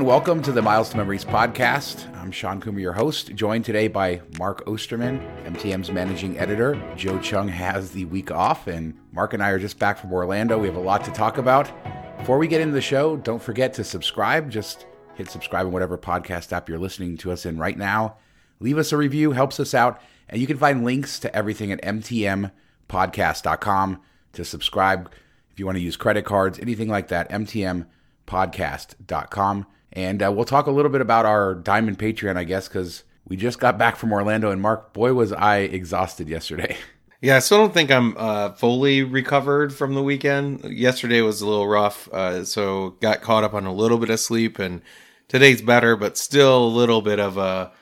and welcome to the Miles to Memories podcast. I'm Shawn Coomer, your host, joined today by Mark Osterman, MTM's managing editor. Joe Chung has the week off, and Mark and I are just back from Orlando. We have a lot to talk about. Before we get into the show, don't forget to subscribe. Just hit subscribe in whatever podcast app you're listening to us in right now. Leave us a review, helps us out. And you can find links to everything at mtmpodcast.com to subscribe if you want to use credit cards, anything like that. mtmpodcast.com. And uh, we'll talk a little bit about our Diamond Patreon, I guess, because we just got back from Orlando. And Mark, boy, was I exhausted yesterday. Yeah, I still don't think I'm uh, fully recovered from the weekend. Yesterday was a little rough, uh, so got caught up on a little bit of sleep, and today's better, but still a little bit of a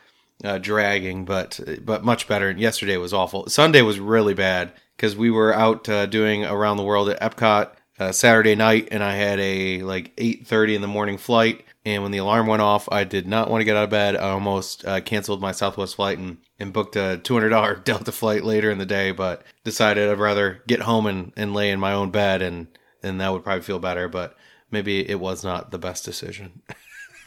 dragging, but but much better. And yesterday was awful. Sunday was really bad because we were out uh, doing around the world at Epcot uh, Saturday night, and I had a like eight thirty in the morning flight. And when the alarm went off, I did not want to get out of bed. I almost uh, canceled my Southwest flight and, and booked a $200 Delta flight later in the day, but decided I'd rather get home and, and lay in my own bed, and, and that would probably feel better. But maybe it was not the best decision.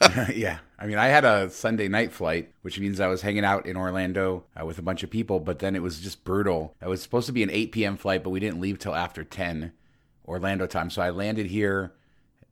yeah. I mean, I had a Sunday night flight, which means I was hanging out in Orlando uh, with a bunch of people, but then it was just brutal. It was supposed to be an 8 p.m. flight, but we didn't leave till after 10 Orlando time. So I landed here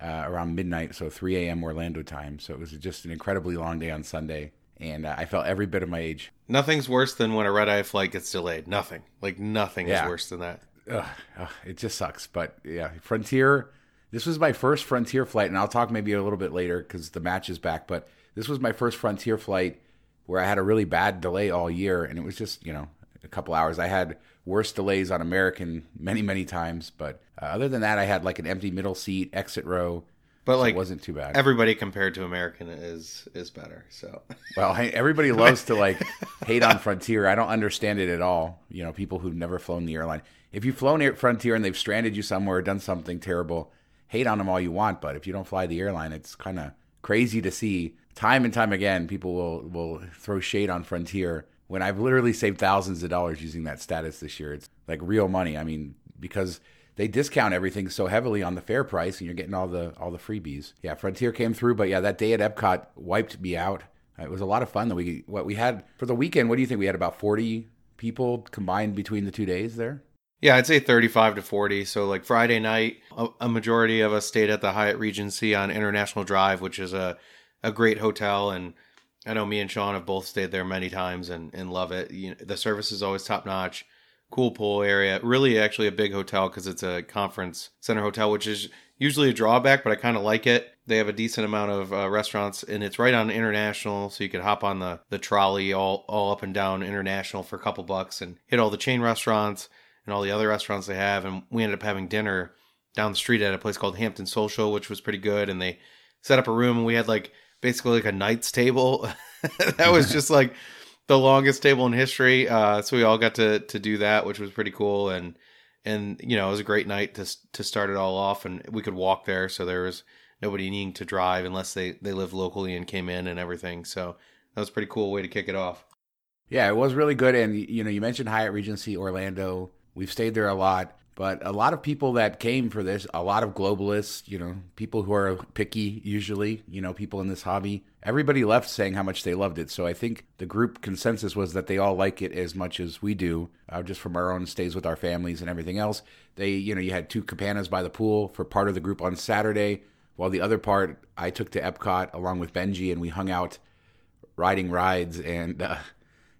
uh, around midnight, so 3 a.m. Orlando time. So it was just an incredibly long day on Sunday, and uh, I felt every bit of my age. Nothing's worse than when a red eye flight gets delayed. Nothing. Like nothing yeah. is worse than that. Ugh, ugh, it just sucks. But yeah, Frontier. This was my first Frontier flight, and I'll talk maybe a little bit later because the match is back. But this was my first Frontier flight where I had a really bad delay all year, and it was just you know a couple hours. I had worse delays on American many many times, but uh, other than that, I had like an empty middle seat, exit row. But so like, it wasn't too bad. Everybody compared to American is is better. So well, hey, everybody loves to like hate on Frontier. I don't understand it at all. You know, people who've never flown the airline. If you've flown Air Frontier and they've stranded you somewhere or done something terrible, hate on them all you want. But if you don't fly the airline, it's kind of crazy to see time and time again. People will will throw shade on Frontier when I've literally saved thousands of dollars using that status this year. It's like real money. I mean, because they discount everything so heavily on the fare price and you're getting all the all the freebies. Yeah, Frontier came through, but yeah, that day at Epcot wiped me out. Uh, it was a lot of fun that we what we had for the weekend. What do you think? We had about 40 people combined between the two days there. Yeah, I'd say 35 to 40. So like Friday night, a, a majority of us stayed at the Hyatt Regency on International Drive, which is a a great hotel and I know me and Sean have both stayed there many times and, and love it. You know, the service is always top notch. Cool pool area. Really, actually, a big hotel because it's a conference center hotel, which is usually a drawback, but I kind of like it. They have a decent amount of uh, restaurants, and it's right on International, so you could hop on the the trolley all all up and down International for a couple bucks and hit all the chain restaurants and all the other restaurants they have. And we ended up having dinner down the street at a place called Hampton Social, which was pretty good. And they set up a room, and we had like basically like a knight's table. that was just like the longest table in history. Uh, so we all got to to do that, which was pretty cool. And and you know it was a great night to to start it all off. And we could walk there, so there was nobody needing to drive unless they they lived locally and came in and everything. So that was pretty cool way to kick it off. Yeah, it was really good. And you know, you mentioned Hyatt Regency Orlando. We've stayed there a lot. But a lot of people that came for this, a lot of globalists, you know, people who are picky usually, you know, people in this hobby, everybody left saying how much they loved it. So I think the group consensus was that they all like it as much as we do, uh, just from our own stays with our families and everything else. They, you know, you had two cabanas by the pool for part of the group on Saturday, while the other part I took to Epcot along with Benji and we hung out riding rides and, uh,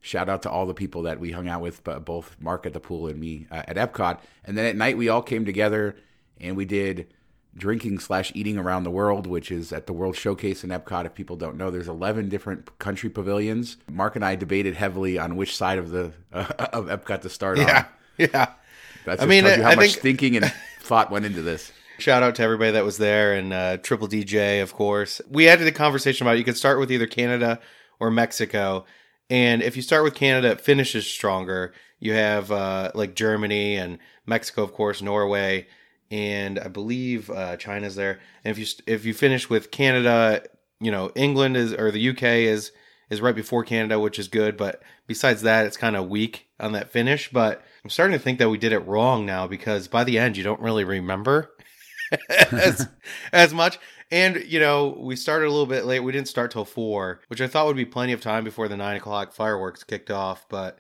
shout out to all the people that we hung out with, but both Mark at the pool and me uh, at Epcot. And then at night, we all came together and we did drinking slash eating around the world, which is at the World Showcase in Epcot. If people don't know, there's 11 different country pavilions. Mark and I debated heavily on which side of the uh, of Epcot to start yeah, on. Yeah, That's I mean, how I much think... thinking and thought went into this. Shout out to everybody that was there and uh, Triple DJ, of course. We had a conversation about it. you could start with either Canada or Mexico and if you start with Canada, it finishes stronger. You have uh, like Germany and Mexico, of course, Norway, and I believe uh, China's there. And if you if you finish with Canada, you know England is or the UK is is right before Canada, which is good. But besides that, it's kind of weak on that finish. But I'm starting to think that we did it wrong now because by the end, you don't really remember as, as much. And you know, we started a little bit late. We didn't start till four, which I thought would be plenty of time before the nine o'clock fireworks kicked off. But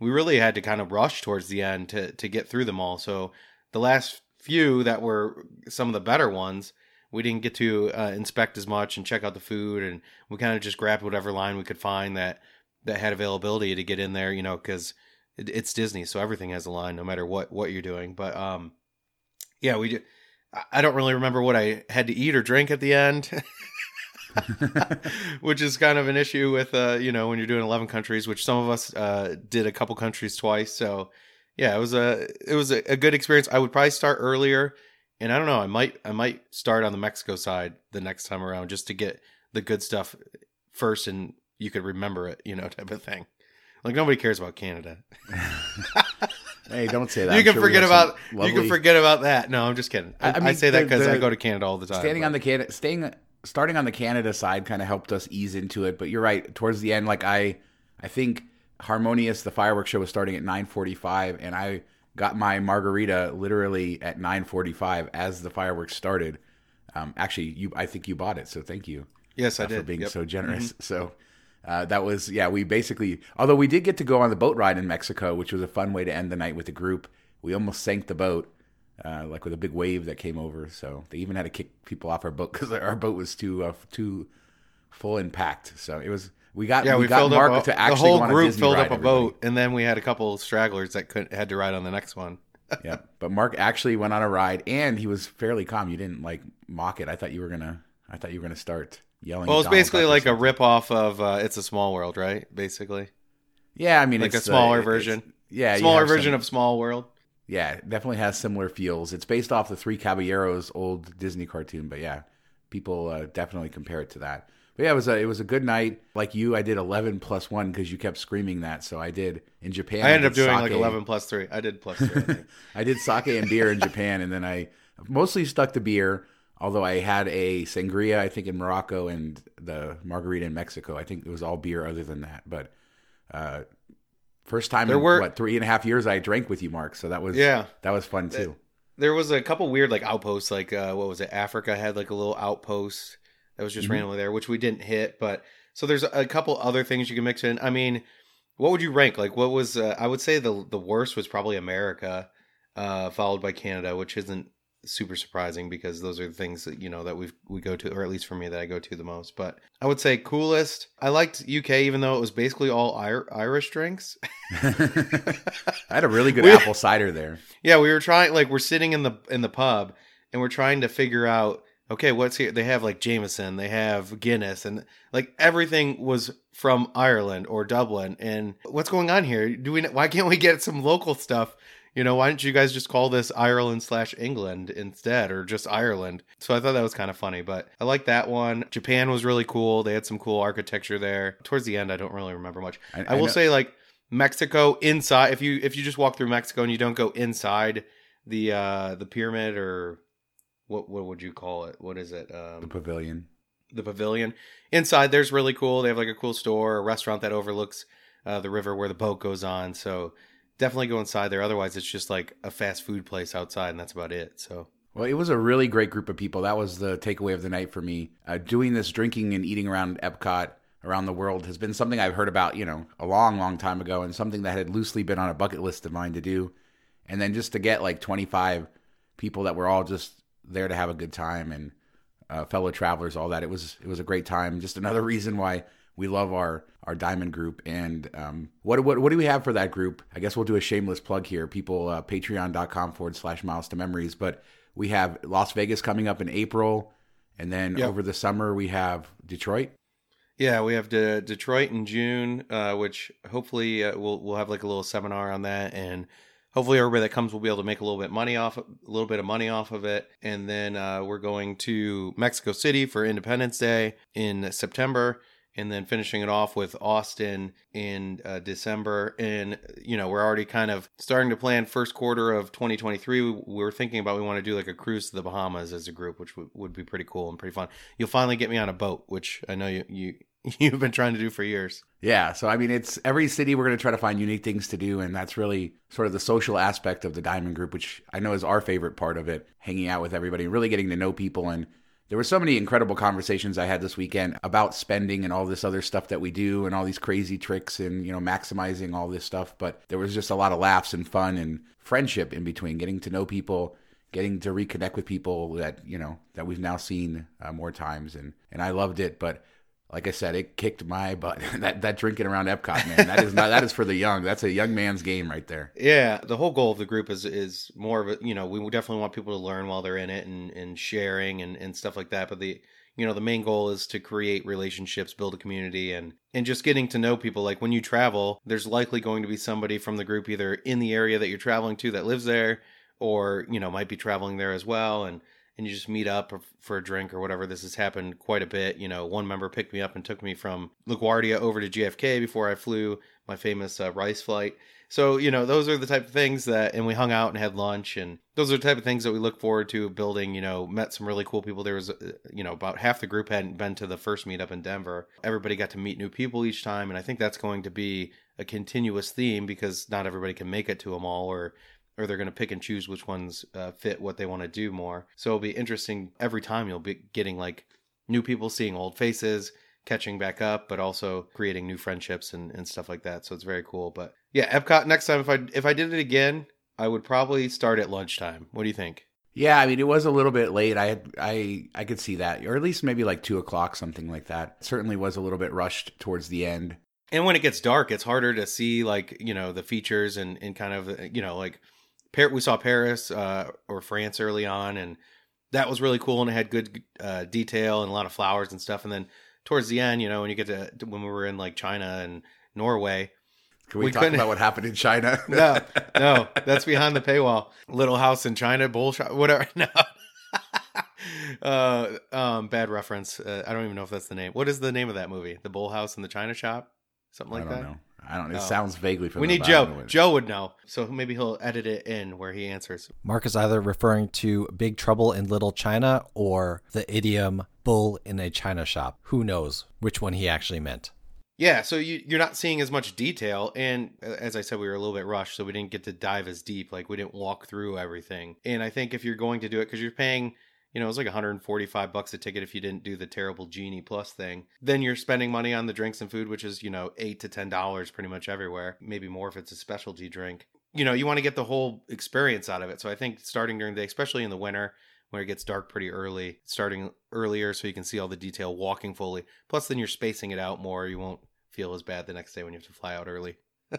we really had to kind of rush towards the end to to get through them all. So the last few that were some of the better ones, we didn't get to uh, inspect as much and check out the food, and we kind of just grabbed whatever line we could find that that had availability to get in there. You know, because it, it's Disney, so everything has a line, no matter what what you're doing. But um, yeah, we. Did, I don't really remember what I had to eat or drink at the end. which is kind of an issue with uh you know when you're doing 11 countries which some of us uh did a couple countries twice. So yeah it was a it was a, a good experience. I would probably start earlier and i don't know i might i might start on the mexico side the next time around just to get the good stuff first and you could remember it you know type of thing. Like nobody cares about canada hey, don't say that. you I'm can sure forget about some you can forget about that no i'm just kidding i, I- I I mean, say that because i go to canada all the time standing but- on the Canada, staying, starting on the Canada side kind of helped us ease into it. But you're right. Towards the end, like I, I think Harmonious, the fireworks show was starting at 9:45, and I got my margarita literally at 9:45 as the fireworks started. Um, actually, you, I think you bought it, so thank you yes i for did For being Yep. Mm-hmm. so generous. So. Uh, that was yeah. We basically, although we did get to go on the boat ride in Mexico, which was a fun way to end the night with the group. We almost sank the boat, uh, like with a big wave that came over. So they even had to kick people off our boat because our boat was too uh, too full and packed. So it was we got Yeah, we, we, got filled Mark up. A, to actually the whole group Disney filled up a everybody. boat, and then we had a couple stragglers that could had to ride on the next one. yeah, but Mark actually went on a ride and he was fairly calm. You didn't like mock it. I thought you were gonna. I thought you were gonna start yelling. Well, it's Donald basically Duck or like a something. rip off of uh, "It's a Small World," right? Basically, Yeah, I mean, like it's a smaller uh, it's- version. Yeah, you smaller have some- version of Small World. Yeah, it definitely has similar feels. It's based off the Three Caballeros old Disney cartoon, but yeah, people uh, definitely compare it to that. But yeah, it was a it was a good night. Like you, I did eleven plus one because you kept screaming that. So I did in Japan. I ended up did doing like sake. eleven plus three. I did plus three. I think. I did sake and beer in Japan, and then I mostly stuck to beer. Although I had a sangria, I think in Morocco, and the margarita in Mexico. I think it was all beer other than that. But uh, first time There in were- what three and a half years I drank with you, Mark. So that was Yeah. that was fun too. there was a couple weird like outposts. Like uh, what was it? Africa had like a little outpost that was just Mhm. randomly there, which we didn't hit. But so there's a couple other things you can mix in. I mean, what would you rank? Like what was? Uh, I would say the the worst was probably America, uh, followed by Canada, which isn't super surprising because those are the things that you know that we we go to, or at least for me that I go to the most. But I would say coolest. I liked UK, even though it was basically all Ir- Irish drinks. I had a really good We- apple cider there. Yeah, we were trying like we're sitting in the in the pub and we're trying to figure out okay, what's here? They have like Jameson, they have Guinness and like everything was from Ireland or Dublin and what's going on here? Do we why can't we get some local stuff? You know, why don't you guys just call this Ireland slash England instead or just Ireland? So I thought that was kind of funny, but I like that one. Japan was really cool. They had some cool architecture there. Towards the end, I don't really remember much. I, I will know- say like Mexico inside if you if you just walk through Mexico and you don't go inside the uh the pyramid or what what would you call it? What is it? Um, the pavilion. the pavilion. Inside there's really cool. They have like a cool store, a restaurant that overlooks uh the river where the boat goes on. So definitely go inside there. Otherwise it's just like a fast food place outside and that's about it. So Well, it was a really great group of people. That was the takeaway of the night for me. Uh, doing this drinking and eating around Epcot around the world has been something I've heard about, you know, a long, long time ago, and something that had loosely been on a bucket list of mine to do. And then just to get like 25 people that were all just there to have a good time and uh, fellow travelers, all that. It was it was a great time. Just another reason why we love our our diamond group. And um, what what what do we have for that group? I guess we'll do a shameless plug here. People, uh, Patreon.com forward slash Miles to Memories. But we have Las Vegas coming up in April, and then Yep. over the summer we have Detroit. Yeah, we have De- Detroit in June, uh, which hopefully uh, we'll we'll have like a little seminar on that, and hopefully everybody that comes will be able to make a little bit money off a little bit of money off of it. And then uh, we're going to Mexico City for Independence Day in September, and then finishing it off with Austin in uh, December. And you know we're already kind of starting to plan first quarter of 2023. We, we were thinking about we want to do like a cruise to the Bahamas as a group, which would, would be pretty cool and pretty fun. You'll finally get me on a boat, which I know you you you've been trying to do for years. Yeah, so I mean, it's every city we're going to try to find unique things to do, and that's really sort of the social aspect of the Diamond Group, which I know is our favorite part of it. Hanging out with everybody, really getting to know people, and there were so many incredible conversations I had this weekend about spending and all this other stuff that we do and all these crazy tricks and you know maximizing all this stuff. But there was just a lot of laughs and fun and friendship in between, getting to know people, getting to reconnect with people that you know that we've now seen uh, more times, and and I loved it. But like I said, it kicked my butt. that that drinking around Epcot, man, that is not that is for the young. That's a young man's game right there. Yeah, the whole goal of the group is is more of a you know we definitely want people to learn while they're in it and and sharing and and stuff like that. But the you know the main goal is to create relationships, build a community, and and just getting to know people. Like when you travel, there's likely going to be somebody from the group either in the area that you're traveling to that lives there, or you know might be traveling there as well, and and you just meet up for a drink or whatever. This has happened quite a bit. You know, one member picked me up and took me from LaGuardia over to JFK before I flew my famous uh, rice flight. So, you know, those are the type of things that, and we hung out and had lunch, and those are the type of things that we look forward to building. You know, met some really cool people. There was, uh, you know, about half the group hadn't been to the first meetup in Denver. Everybody got to meet new people each time, and I think that's going to be a continuous theme because not everybody can make it to them all or or they're going to pick and choose which ones uh, fit what they want to do more. So it'll be interesting every time you'll be getting like new people seeing old faces, catching back up, but also creating new friendships and, and stuff like that. So it's very cool. But yeah, Epcot next time if I if I did it again, I would probably start at lunchtime. What do you think? Yeah, I mean it was a little bit late. I had I I could see that, or at least maybe like two o'clock, something like that. It certainly was a little bit rushed towards the end. And when it gets dark, it's harder to see like you know the features and and kind of you know like we saw Paris uh, or France early on, and that was really cool, and it had good uh, detail and a lot of flowers and stuff. And then towards the end, you know, when you get to when we were in like China and Norway. Can we, we talk about what happened in China? no, no, that's behind the paywall. Little house in China, bullshit, whatever. No. uh, um, bad reference. Uh, I don't even know if that's the name. What is the name of that movie? The Bull House in the China Shop, something like that. I don't know. I don't. It sounds vaguely familiar. We need Joe. Joe would know, so maybe he'll edit it in where he answers. Mark is either referring to Big Trouble in Little China or the idiom "bull in a china shop." Who knows which one he actually meant? Yeah, so you, you're not seeing as much detail, and uh, as I said, we were a little bit rushed, so we didn't get to dive as deep. Like we didn't walk through everything. And I think if you're going to do it, because you're paying you know, it was like 145 bucks a ticket if you didn't do the terrible Genie Plus thing. Then you're spending money on the drinks and food, which is, you know, eight to ten dollars pretty much everywhere. Maybe more if it's a specialty drink. You know, you want to get the whole experience out of it. So I think starting during the day, especially in the winter, when it gets dark pretty early, starting earlier so you can see all the detail walking fully. Plus then you're spacing it out more. You won't feel as bad the next day when you have to fly out early.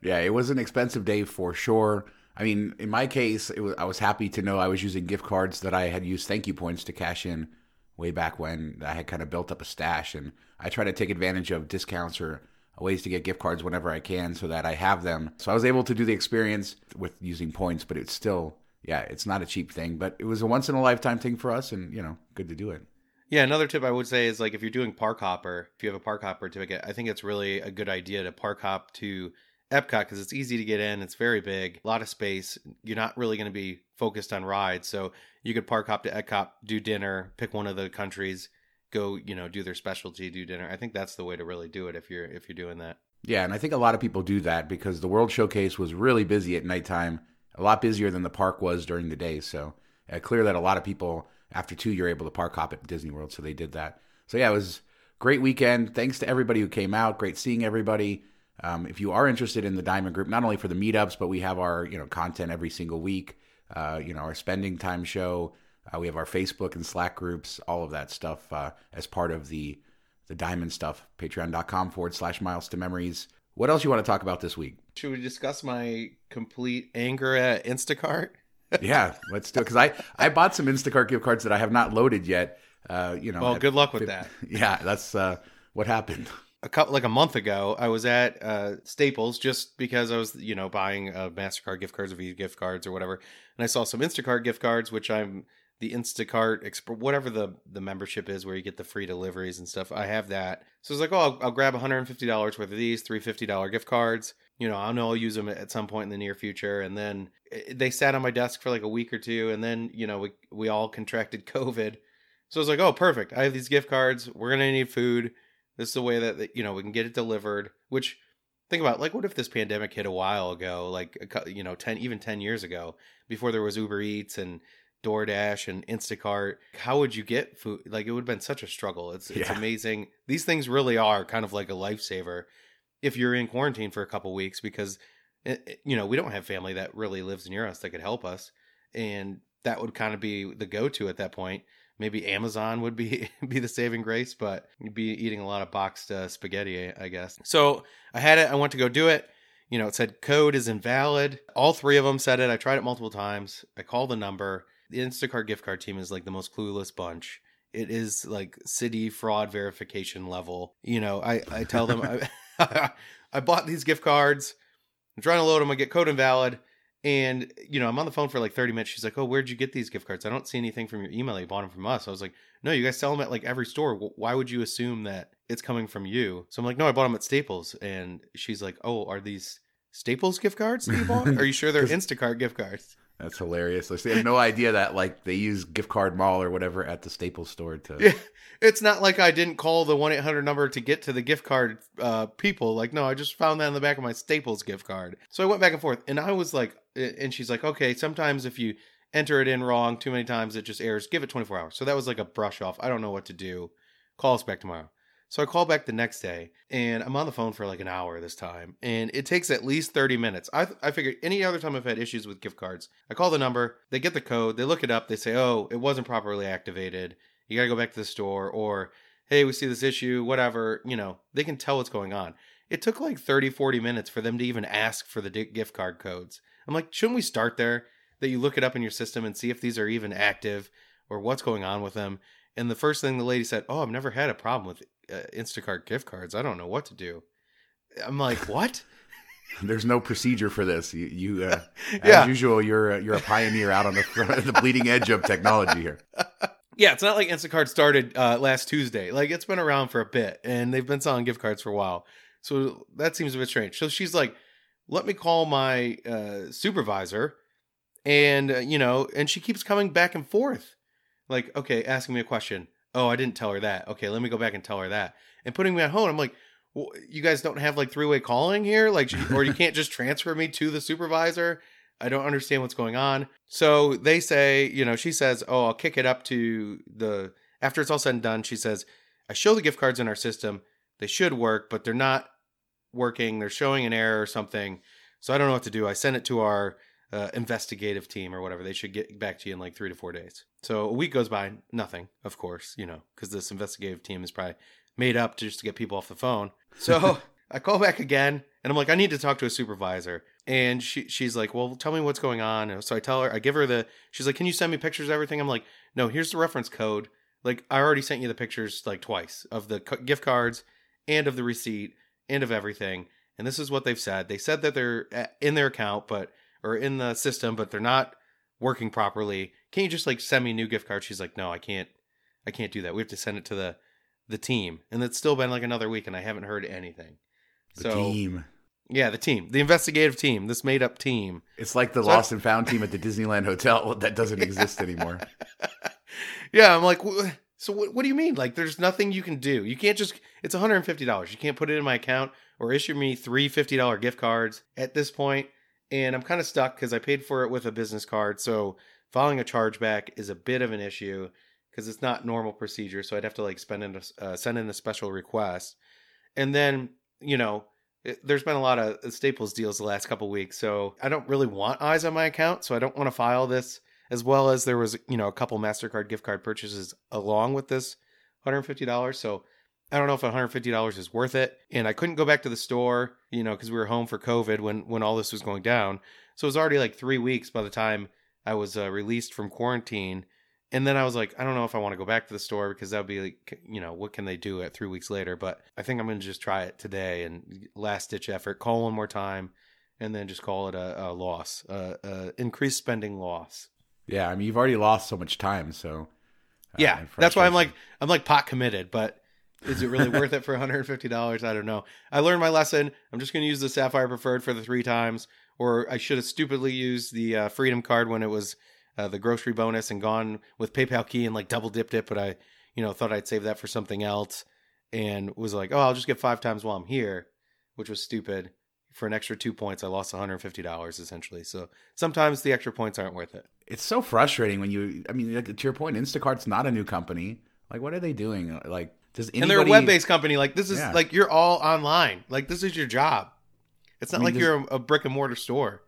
yeah, it was an expensive day for sure. I mean, in my case, was, I was happy to know I was using gift cards that I had used thank you points to cash in way back when I had kind of built up a stash. And I try to take advantage of discounts or ways to get gift cards whenever I can so that I have them. So I was able to do the experience with using points, but it's still, yeah, it's not a cheap thing, but it was a once in a lifetime thing for us and, you know, good to do it. Yeah, another tip I would say is like if you're doing park hopper, if you have a park hopper ticket, I think it's really a good idea to park hop to Epcot because it's easy to get in. It's very big, a lot of space. You're not really going to be focused on rides, so you could park hop to Epcot, do dinner, pick one of the countries, go, you know, do their specialty, do dinner. I think that's the way to really do it if you're if you're doing that. Yeah, and I think a lot of people do that because the World Showcase was really busy at nighttime, a lot busier than the park was during the day. So uh, clear that a lot of people after two you're able to park hop at Disney World, so they did that. So yeah, it was great weekend. Thanks to everybody who came out. Great seeing everybody. Um, if you are interested in the Diamond Group, not only for the meetups, but we have our you know content every single week. Uh, you know our spending time show. Uh, we have our Facebook and Slack groups, all of that stuff uh, as part of the the Diamond stuff. Patreon.com forward slash Miles to Memories. What else you want to talk about this week? Should we discuss my complete anger at Instacart? yeah, let's do it. Because I I bought some Instacart gift cards that I have not loaded yet. Uh, you know, well, good luck with that. Yeah, that's uh, what happened a couple like a month ago, I was at uh, Staples just because I was you know buying Mastercard gift cards or Visa gift cards or whatever, and I saw some Instacart gift cards, which I'm the Instacart Exp- whatever the the membership is where you get the free deliveries and stuff. I have that, so I was like, oh, I'll, I'll grab 150 dollars worth of these three fifty dollar gift cards. You know, I know I'll use them at some point in the near future, and then eh, they sat on my desk for like a week or two, and then you know we we all contracted COVID. So I was like, oh, perfect. I have these gift cards. We're to need food. This is the way that you know we can get it delivered. Which think about like what if this pandemic hit a while ago, like you know ten even ten years ago, before there was Uber Eats and DoorDash and Instacart. How would you get food? Like it would have been such a struggle. It's it's Yeah. amazing. These things really are kind of like a lifesaver if you're in quarantine for a couple weeks because it, it- you know we don't have family that really lives near us that could help us, and that would kind of be the go-to at that point. Maybe Amazon would be be the saving grace, but you'd be eating a lot of boxed uh, spaghetti, I guess. So I had it. I went to go do it. You know, it said code is invalid. All three of them said it. I tried it multiple times. I called the number. The Instacart gift card team is like the most clueless bunch. It is like Citi fraud verification level. You know, I, I tell them I, I bought these gift cards. I'm trying to load them. I get code invalid. And, you know, I'm on the phone for like 30 minutes. She's like, Oh, where'd you get these gift cards? I don't see anything from your email. You bought them from us. I was like, No, you guys sell them at like every store. Why would you assume that it's coming from you? So I'm like, No, I bought them at Staples. And she's like, Oh, are these Staples gift cards that you bought? Are you sure they're Instacart gift cards? That's hilarious. They have no idea that like they use gift card mall or whatever at the Staples store to. Yeah. It's not like I didn't call the 1 800 number to get to the gift card uh, people. Like, no, I just found that in the back of my Staples gift card. So I went back and forth. And I was like, and she's like, okay, sometimes if you enter it in wrong too many times, it just errors. Give it 24 hours. So that was like a brush off. I don't know what to do. Call us back tomorrow. So I call back the next day and I'm on the phone for like an hour this time. And it takes at least 30 minutes. I, I figured any other time I've had issues with gift cards, I call the number, they get the code, they look it up, they say, oh, it wasn't properly activated. You got to go back to the store or, hey, we see this issue, whatever. You know, they can tell what's going on. It took like 30, 40 minutes for them to even ask for the gift card codes. I'm like, shouldn't we start there? That you look it up in your system and see if these are even active or what's going on with them. And the first thing the lady said, "Oh, I've never had a problem with uh, Instacart gift cards. I don't know what to do." I'm like, "What?" There's no procedure for this. You, you uh, Yeah. as usual, you're a, you're a pioneer out on the the bleeding edge of technology here. yeah, it's not like Instacart started uh, last Tuesday. Like it's been around for a bit, and they've been selling gift cards for a while. So that seems a bit strange. So she's like, "Let me call my uh, supervisor," and uh, you know, and she keeps coming back and forth. Like, okay, asking me a question. Oh, I didn't tell her that. Okay, let me go back and tell her that. And putting me on hold. I'm like, well, you guys don't have like three way calling here, like, or you can't just transfer me to the supervisor. I don't understand what's going on. So they say, you know, she says, oh, I'll kick it up to the. After it's all said and done, she says, I show the gift cards in our system. They should work, but they're not working. They're showing an error or something. So I don't know what to do. I sent it to our uh, investigative team or whatever. They should get back to you in like three to four days. So a week goes by, nothing, of course, you know, because this investigative team is probably made up just to get people off the phone. So I call back again and I'm like, I need to talk to a supervisor. And she she's like, Well, tell me what's going on. And so I tell her, I give her the she's like, Can you send me pictures of everything? I'm like, No, here's the reference code. Like I already sent you the pictures like twice of the gift cards and of the receipt and of everything. And this is what they've said. They said that they're uh, in their account, but or in the system, but they're not working properly. Can you just like send me a new gift card? She's like, no, I can't. I can't do that. We have to send it to the the team, and it's still been like another week, and I haven't heard anything. The so team. yeah, the team, the investigative team, this made up team. It's like the So- lost and found team at the Disneyland Hotel that doesn't exist anymore. yeah, I'm like, "Wh- so what, what do you mean? Like, there's nothing you can do. You can't just, it's $150. You can't put it in my account or issue me three $50 gift cards at this point. And I'm kind of stuck because I paid for it with a business card. So filing a chargeback is a bit of an issue because it's not normal procedure. So I'd have to like spend in a, uh, send in a special request. And then, you know, it- there's been a lot of Staples deals the last couple weeks. So I don't really want eyes on my account. So I don't want to file this as well as there was you know a couple mastercard gift card purchases along with this $150 so i don't know if $150 is worth it. And i couldn't go back to the store you know because we were home for covid when when all this was going down. So it was already like three weeks by the time i was uh, released from quarantine. And then i was like i don't know if i want to go back to the store because that would be like you know what can they do at three weeks later? But i think i'm going to just try it today and last ditch effort call one more time and then just call it a, a loss uh, increased spending loss Yeah, I mean you've already lost so much time, so uh, yeah, that's why I'm like. I'm like pot committed, but is it really worth it for $150? I don't know. I learned my lesson. I'm just going to use the Sapphire Preferred for the three times, or I should have stupidly used the uh, Freedom card when it was uh, the grocery bonus and gone with PayPal key and like double dipped it, but I, you know, thought I'd save that for something else and was like, oh, I'll just get five times while I'm here, which was stupid. for an extra two points, I lost $150 essentially. So sometimes the extra points aren't worth it. It's so frustrating when you. I mean, like, to your point, Instacart's not a new company. Like, what are they doing? Like, does anybody? And they're a web-based company. Like this is Yeah. like you're all online. Like this is your job. It's not I mean, like does- you're a, brick and mortar store.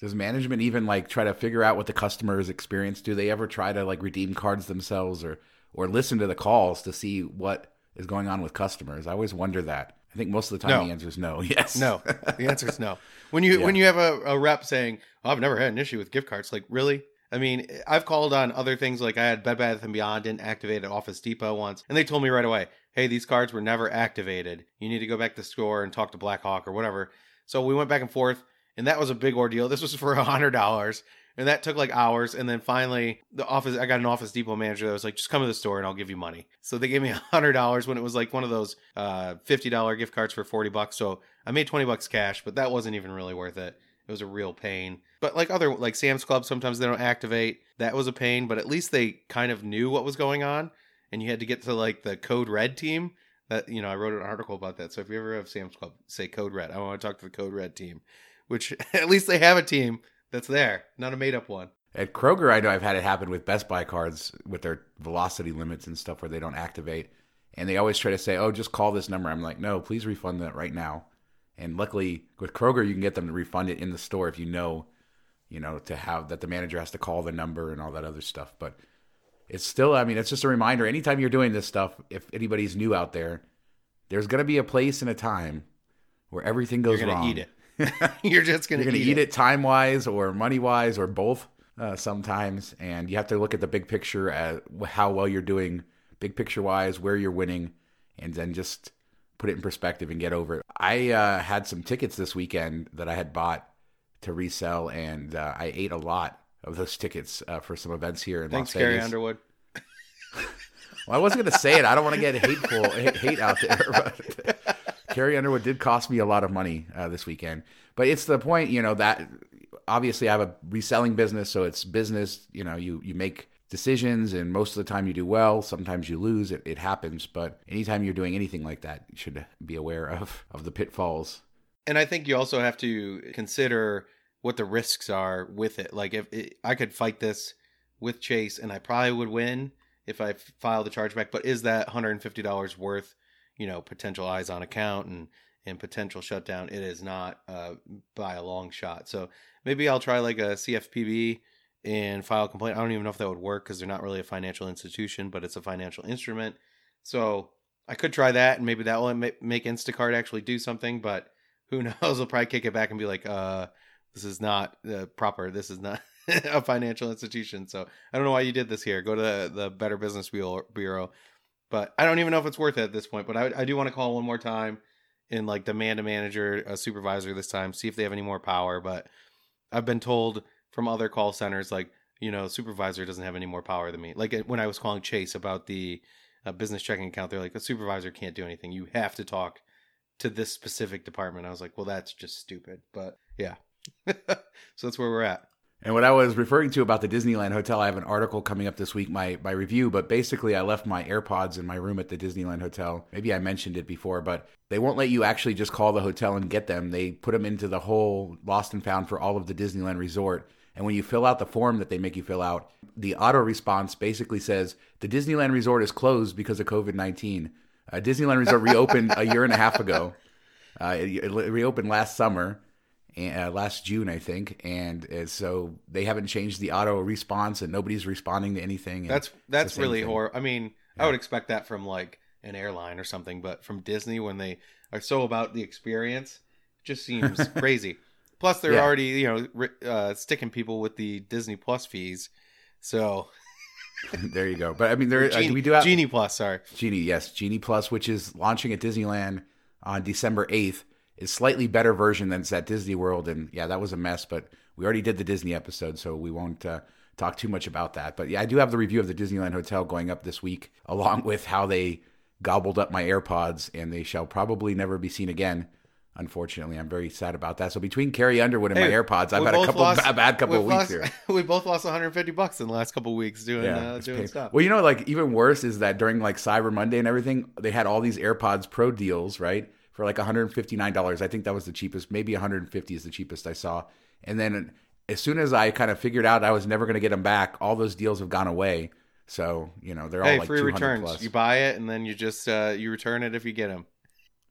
Does management even like try to figure out what the customer's experience? Do they ever try to like redeem cards themselves or or listen to the calls to see what is going on with customers? I always wonder that. I think most of the time No. the answer is no. Yes. No, the answer is no. When you Yeah. when you have a, a rep saying, oh, "I've never had an issue with gift cards," like really? I mean, I've called on other things like I had Bed Bath and Beyond didn't activate at Office Depot once, and they told me right away, "Hey, these cards were never activated. You need to go back to the store and talk to Blackhawk or whatever." So we went back and forth, and that was a big ordeal. This was for a hundred dollars, and that took like hours. And then finally, the office I got an Office Depot manager that was like, "Just come to the store and I'll give you money." So they gave me a hundred dollars when it was like one of those uh, fifty dollar gift cards for forty bucks. So I made twenty bucks cash, but that wasn't even really worth it. It was a real pain. But like other like Sam's Club, sometimes they don't activate. That was a pain, but at least they kind of knew what was going on, and you had to get to like the Code Red team. That you know, I wrote an article about that. So if you ever have Sam's Club, say Code Red. I want to talk to the Code Red team, which at least they have a team that's there, not a made up one. At Kroger, I know I've had it happen with Best Buy cards with their velocity limits and stuff where they don't activate. And they always try to say, oh, just call this number. I'm like, no, please refund that right now. And luckily, with Kroger, you can get them to refund it in the store if you know, you know, to have that the manager has to call the number and all that other stuff. But it's still, I mean, it's just a reminder anytime you're doing this stuff, if anybody's new out there, there's going to be a place and a time where everything goes You're gonna wrong. eat it. You're just gonna, You're going to eat, eat it time wise or money wise or both uh, sometimes. And you have to look at the big picture at how well you're doing, big picture wise, where you're winning, and then just put it in perspective and get over it. I uh, had some tickets this weekend that I had bought to resell, and uh, I ate a lot of those tickets uh, for some events here in Thanks, Las Carrie Vegas. Underwood. Well, I wasn't going to say it. I don't want to get hateful hate, hate out there. But Carrie Underwood did cost me a lot of money uh, this weekend. But it's the point, you know, that obviously I have a reselling business, so it's business. You know, you you make decisions, and most of the time you do well. Sometimes you lose. It, it happens. But anytime you're doing anything like that, you should be aware of of the pitfalls. And I think you also have to consider what the risks are with it. Like if it, I could fight this with Chase, and I probably would win if I filed the chargeback. But is that $150 worth, you know, potential eyes on account and and potential shutdown? It is not uh, by a long shot. So maybe I'll try like a CFPB and file a complaint. I don't even know if that would work because they're not really a financial institution, but it's a financial instrument. So I could try that, and maybe that will make Instacart actually do something. But who knows? They'll probably kick it back and be like, uh, this is not uh, proper. This is not a financial institution. So I don't know why you did this here. Go to the, the Better Business Bureau. But I don't even know if it's worth it at this point. But I, I do want to call one more time and like demand a manager, a supervisor this time, see if they have any more power. But I've been told from other call centers, like, you know, supervisor doesn't have any more power than me. Like when I was calling Chase about the uh, business checking account, they're like, a supervisor can't do anything. You have to talk to this specific department. I was like, well, that's just stupid. But yeah. so that's where we're at. And what I was referring to about the Disneyland Hotel, I have an article coming up this week, my my review. But basically, I left my AirPods in my room at the Disneyland Hotel. Maybe I mentioned it before, but they won't let you actually just call the hotel and get them. They put them into the whole lost and found for all of the Disneyland Resort. And when you fill out the form that they make you fill out, the auto response basically says the Disneyland Resort is closed because of COVID nineteen. Uh, Disneyland Resort reopened a year and a half ago. Uh, it, it reopened last summer uh, last June, I think, and uh, so they haven't changed the auto response, and nobody's responding to anything. That's that's really horrible. I mean, I would expect that from like an airline or something, but from Disney when they are so about the experience, it just seems crazy. Plus, they're Yeah. already you know uh, sticking people with the Disney Plus fees. So there you go. But I mean, there uh, we do have Genie Plus. Sorry, Genie, yes, Genie Plus, which is launching at Disneyland on December eighth, is slightly better version than it's at Disney World, and yeah, that was a mess. But we already did the Disney episode, so we won't uh, talk too much about that. But yeah, I do have the review of the Disneyland Hotel going up this week, along with how they gobbled up my AirPods, and they shall probably never be seen again. Unfortunately, I'm very sad about that. So between Carrie Underwood and Hey, my AirPods, I've had a couple lost- a bad couple of weeks lost- here. we both lost 150 bucks in the last couple of weeks doing uh, doing pain- stuff. Well, you know, like even worse is that during like Cyber Monday and everything, they had all these AirPods Pro deals, right? for like $159. I think that was the cheapest. Maybe 150 is the cheapest I saw. And then as soon as I kind of figured out I was never going to get them back, all those deals have gone away. So you know they're hey, all like free 200 returns. plus. You buy it and then you just uh, you return it if you get them.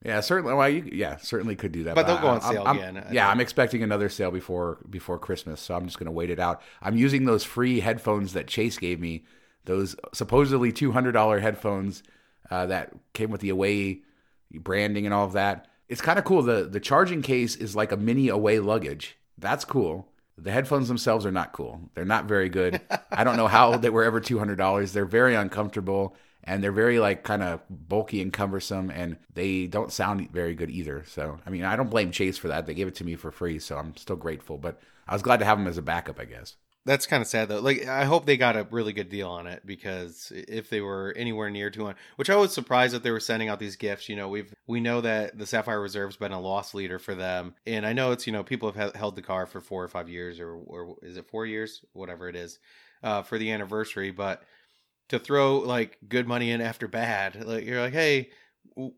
Yeah, certainly. Well, you, yeah, certainly could do that. But they'll go on I- I'm- sale I'm- again, I yeah. I'm expecting another sale before before Christmas, so I'm just going to wait it out. I'm using those free headphones that Chase gave me, those supposedly two hundred dollar headphones uh, that came with the Away branding and all of that. It's kind of cool. the The charging case is like a mini Away luggage. That's cool. The headphones themselves are not cool. They're not very good. I don't know how they were ever two hundred dollars. They're very uncomfortable and they're very like kind of bulky and cumbersome, and they don't sound very good either. So I mean, I don't blame Chase for that. They gave it to me for free, so I'm still grateful. But I was glad to have them as a backup, I guess. That's kind of sad though. Like I hope they got a really good deal on it because if they were anywhere near 200, which I was surprised that they were sending out these gifts. You know, we've we know that the Sapphire Reserve's been a loss leader for them, and I know it's you know people have held the car for four or five years or or is it four years, whatever it is, uh, for the anniversary. But to throw like good money in after bad, like you're like, hey.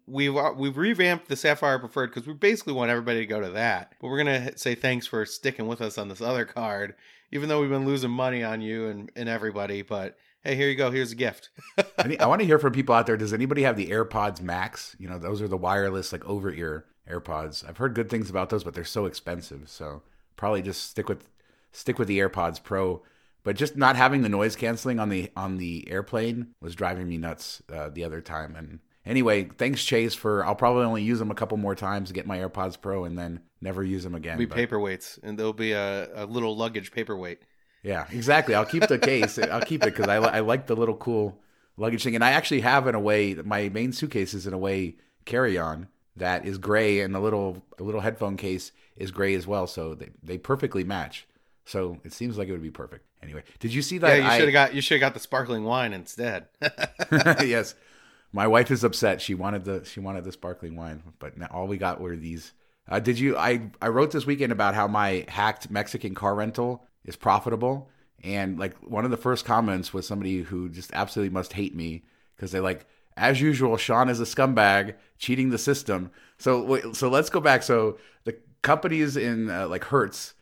We've uh, we've revamped the Sapphire Preferred because we basically want everybody to go to that, but we're gonna say thanks for sticking with us on this other card even though we've been losing money on you and, and everybody, but hey, here you go. Here's a gift. I, I want to hear from people out there. Does anybody have the AirPods Max? You know, those are the wireless, like over ear AirPods. I've heard good things about those, but they're so expensive. So probably just stick with stick with the AirPods Pro. But just not having the noise canceling on the on the airplane was driving me nuts uh, the other time. And anyway, thanks Chase for. I'll probably only use them a couple more times to get my AirPods Pro, and then never use them again. Be But- paperweights, and there'll be a, a little luggage paperweight. yeah, exactly. I'll keep the case. I'll keep it because I, I like the little cool luggage thing. And I actually have in a way, my main suitcase is in a way carry on that is gray, and the little the little headphone case is gray as well. So they, they perfectly match. So it seems like it would be perfect. Anyway, did you see Yeah, that? you should have got you should have got the sparkling wine instead. yes, my wife is upset. She wanted the she wanted the sparkling wine, but now all we got were these. Uh, did you? I I wrote this weekend about how my hacked Mexican car rental is profitable, and like one of the first comments was somebody who just absolutely must hate me because they like as usual. Shawn is a scumbag, cheating the system. So wait, so let's go back. So the companies in uh, like Hertz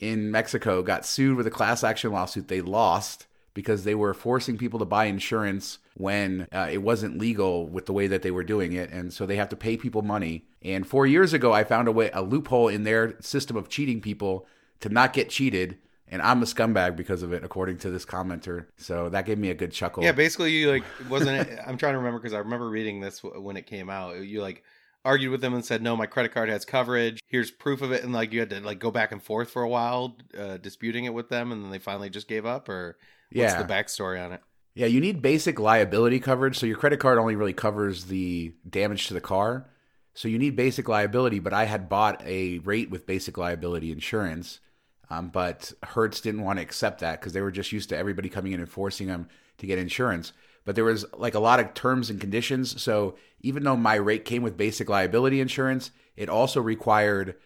in Mexico got sued with a class action lawsuit. They lost because they were forcing people to buy insurance when uh, it wasn't legal with the way that they were doing it, and so they have to pay people money. And four years ago, I found a way, a loophole in their system of cheating people to not get cheated, and I'm a scumbag because of it, according to this commenter. So that gave me a good chuckle. yeah, basically you like wasn't it? I'm trying to remember because I remember reading this when it came out. You like argued with them and said, "No, my credit card has coverage. Here's proof of it." And like you had to like go back and forth for a while, uh, disputing it with them, and then they finally just gave up. Or what's Yeah. the backstory on it? Yeah, you need basic liability coverage. So your credit card only really covers the damage to the car. So you need basic liability, but I had bought a rate with basic liability insurance. Um, but Hertz didn't want to accept that because they were just used to everybody coming in and forcing them to get insurance. But there was like a lot of terms and conditions. So even though my rate came with basic liability insurance, it also required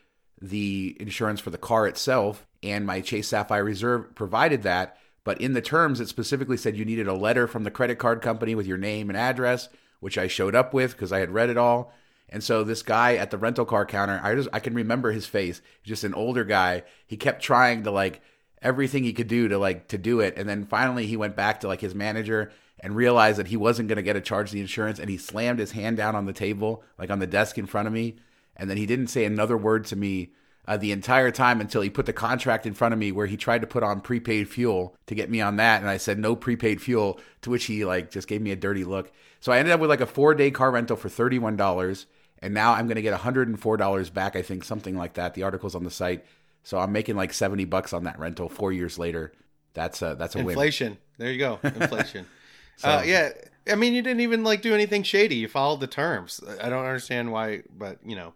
the insurance for the car itself. And my Chase Sapphire Reserve provided that. But in the terms, it specifically said you needed a letter from the credit card company with your name and address, which I showed up with because I had read it all. And so this guy at the rental car counter, I just I can remember his face. Just an older guy. He kept trying to like everything he could do to like to do it, and then finally he went back to like his manager and realized that he wasn't going to get a charge the insurance, and he slammed his hand down on the table, like on the desk in front of me, and then he didn't say another word to me uh, the entire time until he put the contract in front of me where he tried to put on prepaid fuel to get me on that and i said no prepaid fuel to which he like just gave me a dirty look so i ended up with like a four day car rental for $31 and now i'm going to get $104 back i think something like that the article's on the site so i'm making like 70 bucks on that rental four years later that's a that's a win Inflation. There you go. Inflation. So- uh, yeah. I mean, you didn't even like do anything shady. You followed the terms. I don't understand why, but you know,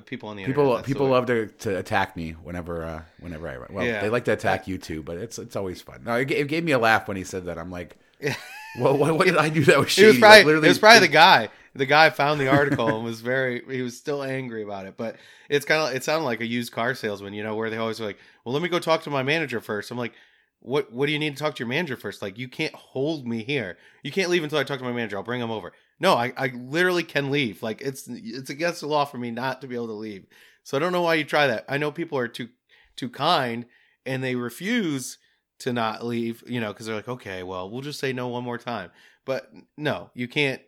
people on the people internet, people love to, to attack me whenever uh, whenever I well Yeah. they like to attack you too but it's it's always fun no it, it gave me a laugh when he said that I'm like well what, what did I do that was It was probably Like, it was probably the guy. The guy found the article and was very he was still angry about it. But it's kind of it sounded like a used car salesman, you know, where they always like, "Well, let me go talk to my manager first. I'm like, "What what do you need to talk to your manager first? Like, you can't hold me here. You can't leave until I talk to my manager. I'll bring him over. no, I, I literally can leave. Like it's it's against the law for me not to be able to leave. So I don't know why you try that. I know people are too too kind and they refuse to not leave, you know, because they're like, okay, well, we'll just say no one more time. But no, you can't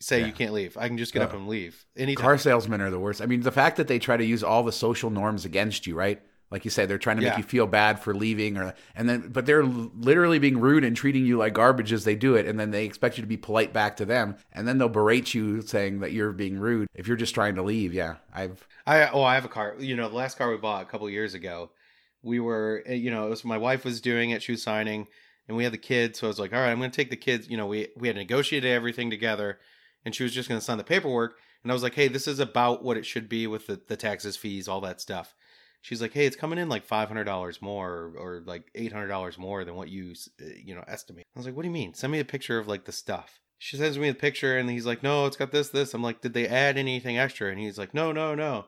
say Yeah. you can't leave. I can just get up and leave anytime. Car salesmen are the worst. I mean, the fact that they try to use all the social norms against you, right? Like you said, they're trying to Yeah. make you feel bad for leaving, or and then, but they're literally being rude and treating you like garbage as they do it, and then they expect you to be polite back to them, and then they'll berate you saying that you're being rude if you're just trying to leave. Yeah, I've I oh, I have a car. You know, the last car we bought a couple years ago, we were, eh, you know, it was my wife was doing it. She was signing, and we had the kids. So I was like, all right, I'm going to take the kids. You know, we we had negotiated everything together, and she was just going to sign the paperwork. And I was like, hey, this is about what it should be with the, the taxes, fees, all that stuff. She's like, hey, it's coming in like five hundred dollars more, or, or like eight hundred dollars more than what you uh, you know estimate. I was like, what do you mean? Send me a picture of like the stuff. She sends me the picture, and he's like, no, it's got this, this. I'm like, did they add anything extra? And he's like, no, no, no.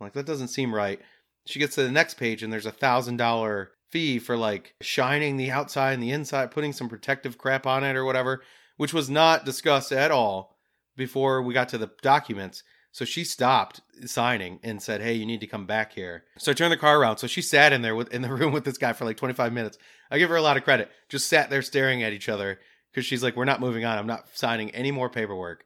I'm like, that doesn't seem right. She gets to the next page, and there's a thousand dollar fee for like shining the outside and the inside, putting some protective crap on it or whatever, which was not discussed at all before we got to the documents. So she stopped signing and said, "Hey, you need to come back here." So I turned the car around. So she sat in there with in the room with this guy for like 25 minutes. I give her a lot of credit. Just sat there staring at each other because she's like, "We're not moving on. I'm not signing any more paperwork."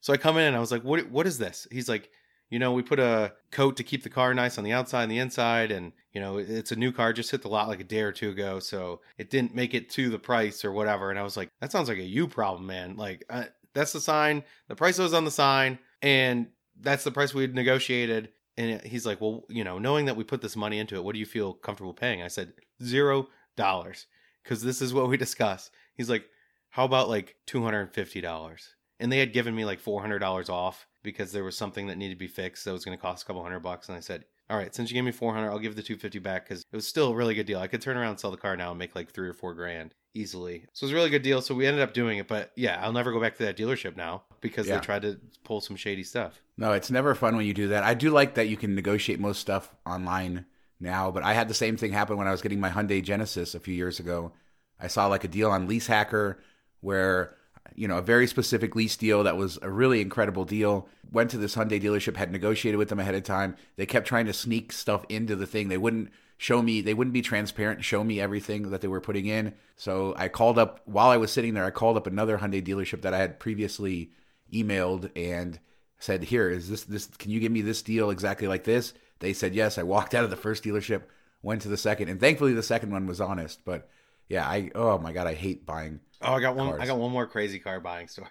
So I come in and I was like, "What? What is this?" He's like, "You know, we put a coat to keep the car nice on the outside and the inside, and you know, it's a new car. Just hit the lot like a day or two ago, so it didn't make it to the price or whatever." And I was like, "That sounds like a you problem, man. Like, I, that's the sign. The price was on the sign, and that's the price we had negotiated." And he's like, "Well, you know, knowing that we put this money into it, what do you feel comfortable paying?" I said, zero dollars, because this is what we discussed." He's like, "How about like two hundred and fifty dollars?" And they had given me like four hundred dollars off because there was something that needed to be fixed that was going to cost a couple hundred bucks. And I said, "All right, since you gave me four hundred, I'll give the two fifty back because it was still a really good deal. I could turn around and sell the car now and make like three or four grand easily. So it was a really good deal. So we ended up doing it. But yeah, I'll never go back to that dealership now because Yeah. they tried to pull some shady stuff. No, it's never fun when you do that. I do like that you can negotiate most stuff online now, but I had the same thing happen when I was getting my Hyundai Genesis a few years ago. I saw like a deal on Leasehackr where you know a very specific lease deal that was a really incredible deal. Went to this Hyundai dealership, had negotiated with them ahead of time. They kept trying to sneak stuff into the thing. They wouldn't show me. They wouldn't be transparent show me everything that they were putting in. So I called up while I was sitting there. I called up another Hyundai dealership that I had previously emailed and said, "Here is this this can you give me this deal exactly like this?" They said yes. I walked out of the first dealership, went to the second, and thankfully the second one was honest. But yeah, I oh my god, I hate buying. Oh, I got one. Cars. I got one more crazy car buying story.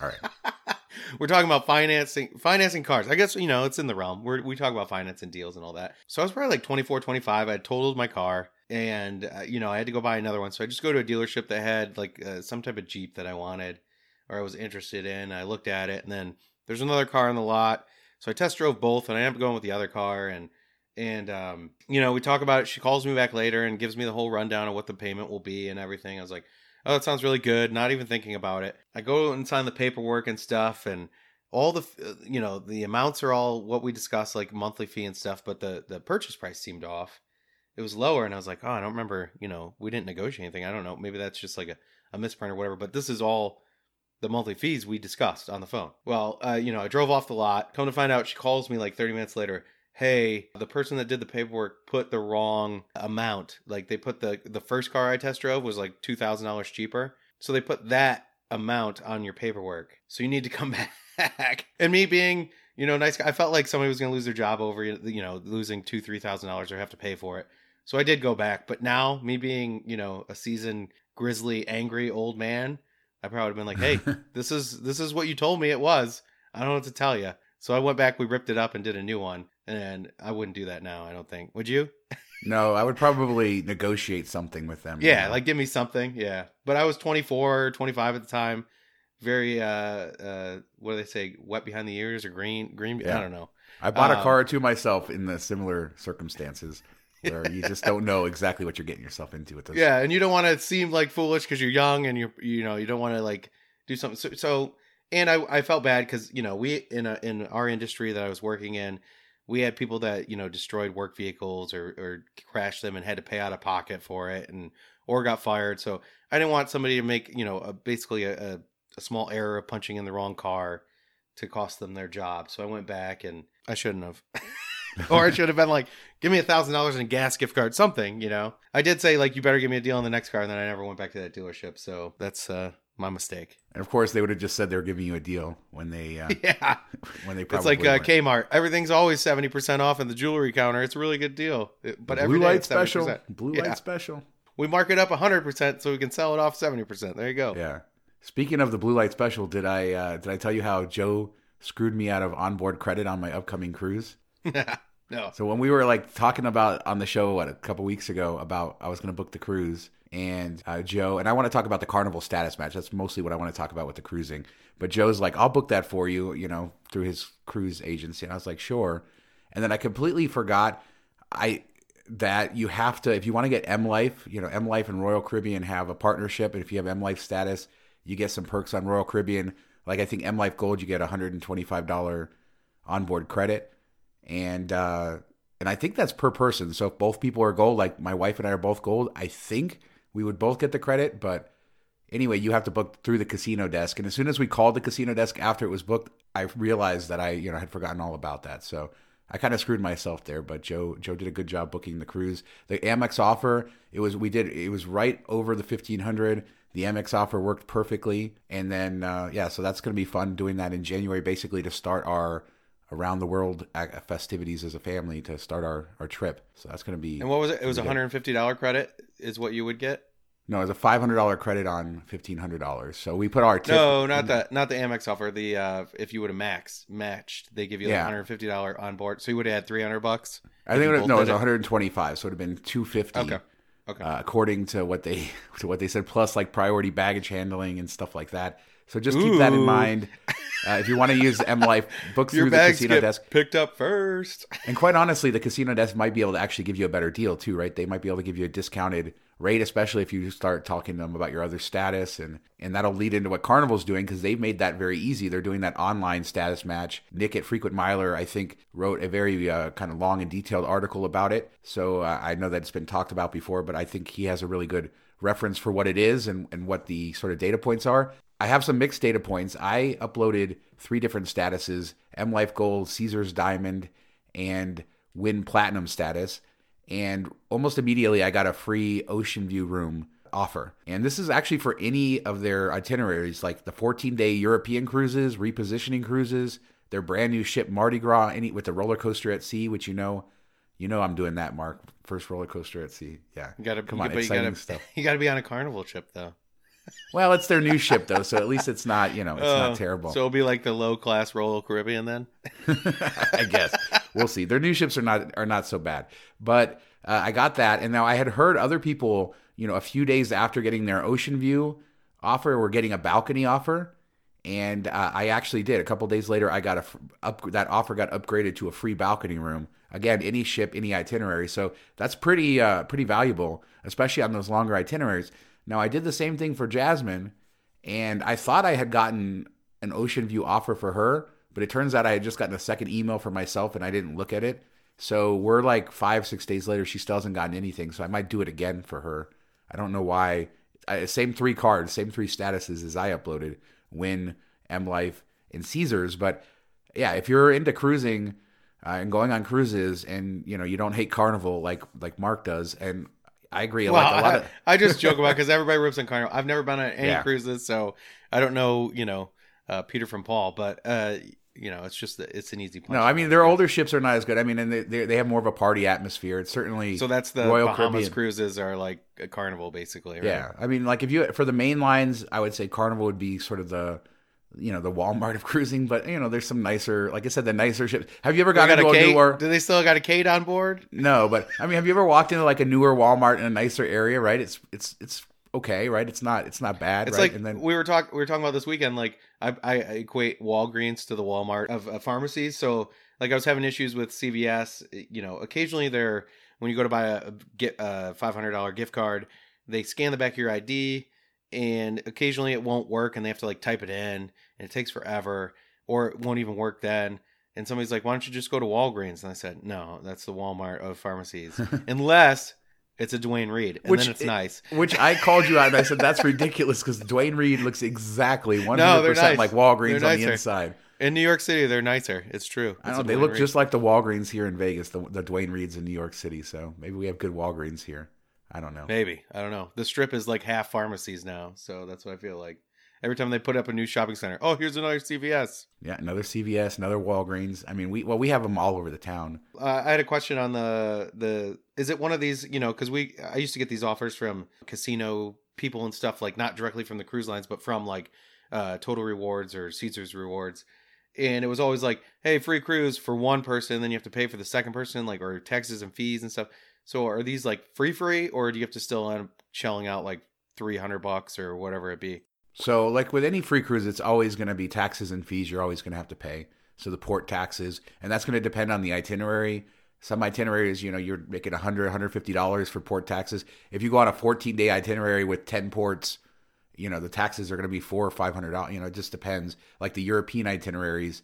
All right, We're talking about financing financing cars. I guess you know it's in the realm. We're, we talk about financing deals and all that. So I was probably like 24, 25. I had totaled my car, and uh, you know I had to go buy another one. So I just go to a dealership that had like uh, some type of Jeep that I wanted or I was interested in. I looked at it, and then there's another car in the lot. So I test drove both, and I ended up going with the other car. And and um, you know we talk about it. She calls me back later and gives me the whole rundown of what the payment will be and everything. I was like oh, it sounds really good. Not even thinking about it. I go and sign the paperwork and stuff, and all the uh, you know the amounts are all what we discussed, like monthly fee and stuff. But the the purchase price seemed off. It was lower, and I was like, oh, I don't remember. You know, we didn't negotiate anything. I don't know. Maybe that's just like a a misprint or whatever. But this is all the monthly fees we discussed on the phone. Well, uh, you know, I drove off the lot. Come to find out, she calls me like 30 minutes later. Hey, the person that did the paperwork put the wrong amount. Like they put the the first car I test drove was like two thousand dollars cheaper. So they put that amount on your paperwork. So you need to come back. And me being, you know, nice guy, I felt like somebody was gonna lose their job over you know, losing two, three thousand dollars or have to pay for it. So I did go back. But now, me being, you know, a seasoned grizzly, angry old man, I probably would have been like, hey, this is this is what you told me it was. I don't know what to tell you. So I went back, we ripped it up and did a new one. And I wouldn't do that now, I don't think. Would you? no, I would probably negotiate something with them. Yeah, you know? like give me something. Yeah. But I was 24, 25 at the time. Very uh uh what do they say? Wet behind the ears or green green Yeah. I don't know. I bought a um, car to myself in the similar circumstances where you just don't know exactly what you're getting yourself into with. Yeah, and you don't want to seem like foolish because you're young and you're you know you don't want to like do something. So, so and I I felt bad because you know we in a, in our industry that I was working in, we had people that you know destroyed work vehicles or or crashed them and had to pay out of pocket for it and or got fired. So I didn't want somebody to make you know a, basically a, a small error of punching in the wrong car to cost them their job. So I went back and I shouldn't have. or I should have been like, give me a thousand dollars in gas gift card, something, you know. I did say like you better give me a deal on the next car, and then I never went back to that dealership. So that's uh my mistake. And of course, they would have just said they were giving you a deal when they uh, Yeah. when they It's like uh. Kmart. Everything's always seventy percent off in the jewelry counter. It's a really good deal. It- but every blue day light special. 70%. Blue Yeah. light special. We mark it up hundred percent so we can sell it off seventy percent. There you go. Yeah. Speaking of the blue light special, did I uh, did I tell you how Joe screwed me out of onboard credit on my upcoming cruise? no. So when we were like talking about on the show what, a couple weeks ago about I was going to book the cruise and uh, Joe and I want to talk about the carnival status match. That's mostly what I want to talk about with the cruising. But Joe's like, I'll book that for you, you know, through his cruise agency. And I was like, sure. And then I completely forgot I that you have to if you want to get M Life, you know, M Life and Royal Caribbean have a partnership, and if you have M Life status, you get some perks on Royal Caribbean. Like I think M Life Gold, you get a hundred and twenty five dollar onboard credit, and uh, and I think that's per person. So if both people are gold, like my wife and I are both gold, I think we would both get the credit. But anyway, you have to book through the casino desk, and as soon as we called the casino desk after it was booked, I realized that I you know had forgotten all about that. So I kind of screwed myself there, but Joe Joe did a good job booking the cruise. The Amex offer, it was we did it was right over the fifteen hundred. The Amex offer worked perfectly, and then uh, yeah, so that's going to be fun doing that in January, basically to start our around the world festivities as a family to start our our trip. So that's going to be And what was it? It was a hundred and fifty dollar credit is what you would get. no, it's a five hundred dollar credit on fifteen hundred dollars. So we put our tip. No, not the not the Amex offer. The uh, if you would have max matched, they give you like Yeah. one hundred fifty dollar on board. So you would have had three hundred bucks. I think it was, no, it was it? one hundred and twenty five. So it would have been two fifty. Okay. Okay. uh, according to what they to what they said, plus like priority baggage handling and stuff like that. So just keep that in mind. Uh, if you want to use M Life, book through the casino get desk. picked up first. And quite honestly, the casino desk might be able to actually give you a better deal too, right? They might be able to give you a discounted rate, especially if you start talking to them about your other status, and and that'll lead into what Carnival's doing because they've made that very easy. They're doing that online status match. Nick at Frequent Miler, I think, wrote a very uh, kind of long and detailed article about it. So uh, I know that it's been talked about before, but I think he has a really good reference for what it is and, and what the sort of data points are. I have some mixed data points. I uploaded three different statuses M Life Gold, Caesar's Diamond, and Wynn Platinum status. And almost immediately, I got a free Ocean View room offer. And this is actually for any of their itineraries, like the 14 day European cruises, repositioning cruises, their brand new ship Mardi Gras, any with the roller coaster at sea, which you know, you know, I'm doing that, Mark. First roller coaster at sea. Yeah. You gotta Come you, on, but you exciting gotta stuff. you gotta be on a carnival ship though. Well, it's their new ship though, so at least it's not, you know, it's Oh, not terrible. So it'll be like the low class Royal Caribbean then. I guess we'll see. Their new ships are not are not so bad, but uh, I got that, and now I had heard other people, you know, a few days after getting their Ocean View offer, were getting a balcony offer, and uh, I actually did. A couple days later, I got a up that offer got upgraded to a free balcony room. Again, any ship, any itinerary, so that's pretty uh, pretty valuable, especially on those longer itineraries. Now, I did the same thing for Jasmine, and I thought I had gotten an Ocean View offer for her, but it turns out I had just gotten a second email for myself and I didn't look at it. So we're like five, six days later, she still hasn't gotten anything. So I might do it again for her. I don't know why. I, same three cards, same three statuses as I uploaded Wynn, M Life, and Caesars. But yeah, if you're into cruising uh, and going on cruises and you know you don't hate Carnival like like Mark does, and I agree. Well, like a lot I, of I just joke about because everybody rips on carnival. I've never been on any Yeah. cruises, so I don't know. You know, uh, Peter from Paul, but uh, you know, it's just it's an easy. punch. No, I mean their older ships are not as good. I mean, and they they, they have more of a party atmosphere. It's certainly So that's the Royal Bahamas Caribbean. cruises are like a carnival, basically. Right? yeah. I mean, like if you for the main lines, I would say Carnival would be sort of the you know the Walmart of cruising. But you know, there's some nicer, like I said, the nicer ships. Have you ever gotten got a into a Kate. newer? Do they still got a Kate on board? No, but I mean, have you ever walked into like a newer Walmart in a nicer area? Right? It's it's it's okay, right? It's not it's not bad, It's right? like and then we were talking we were talking about this weekend. Like I, I equate Walgreens to the Walmart of, of pharmacies. So like I was having issues with CVS. You know, occasionally they're when you go to buy a, a get a five hundred dollar gift card, they scan the back of your ID, and occasionally it won't work, and they have to like type it in, and it takes forever, or it won't even work then. And somebody's like, "Why don't you just go to Walgreens?" And I said, "No, that's the Walmart of pharmacies, unless." It's a Duane Reade, and Which then it's it- nice. Which I called you out and I said that's ridiculous because Duane Reade looks exactly 100% No, nice. like Walgreens They're on the inside. In New York City, they're nicer. It's true. It's know. They Duane look Reade. just like the Walgreens here in Vegas, the, the Duane Reades in New York City. So maybe we have good Walgreens here. I don't know. maybe. I don't know. The strip is like half pharmacies now, so that's what I feel like. Every time they put up a new shopping center, oh, here's another CVS. Yeah, another CVS, another Walgreens. I mean, we well we have them all over the town. Uh, I had a question on the the. Is it one of these? You know, because we I used to get these offers from casino people and stuff, like not directly from the cruise lines, but from like uh, Total Rewards or Caesar's Rewards. And it was always like, hey, free cruise for one person, then you have to pay for the second person, like or taxes and fees and stuff. So are these like free free, or do you have to still end up shelling out like three hundred bucks or whatever it be? So, like with any free cruise, it's always going to be taxes and fees you're always going to have to pay. So, the port taxes, and that's going to depend on the itinerary. Some itineraries, you know, you're making $100, $150 for port taxes. If you go on a 14 day itinerary with 10 ports, you know, the taxes are going to be four or $500. You know, it just depends. Like the European itineraries,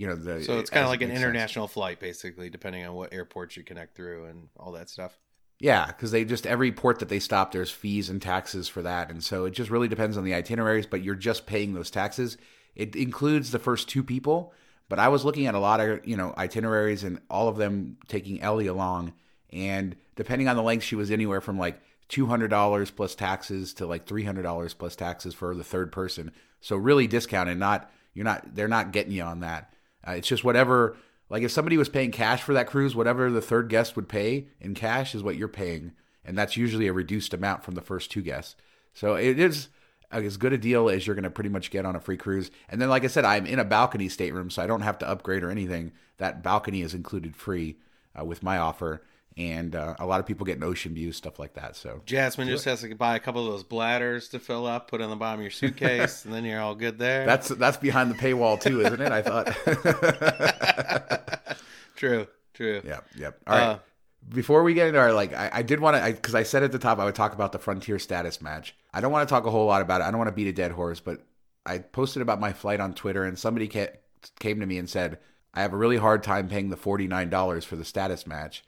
you know, the. So it's kind of like an makes sense. international flight, basically, depending on what airports you connect through and all that stuff. Yeah, because they just every port that they stop, there's fees and taxes for that, and so it just really depends on the itineraries. But you're just paying those taxes. It includes the first two people, but I was looking at a lot of you know itineraries and all of them taking Ellie along, and depending on the length, she was anywhere from like two hundred dollars plus taxes to like three hundred dollars plus taxes for the third person. So really discounted. Not you're not they're not getting you on that. Uh, it's just whatever. Like if somebody was paying cash for that cruise, whatever the third guest would pay in cash is what you're paying, and that's usually a reduced amount from the first two guests. So it is as good a deal as you're going to pretty much get on a free cruise. And then, like I said, I'm in a balcony stateroom, so I don't have to upgrade or anything. That balcony is included free uh, with my offer, and uh, a lot of people get an ocean view stuff like that. So Jasmine just has to buy a couple of those bladders to fill up, put on the bottom of your suitcase, and then you're all good there. that's that's behind the paywall too, isn't it? I thought. true, true. Yep, yep. All right. Uh, Before we get into our like, I, I did want to because I, said at the top I would talk about the frontier status match. I don't want to talk a whole lot about it. I don't want to beat a dead horse, but I posted about my flight on Twitter, and somebody ca- came to me and said I have a really hard time paying the forty nine dollars for the status match.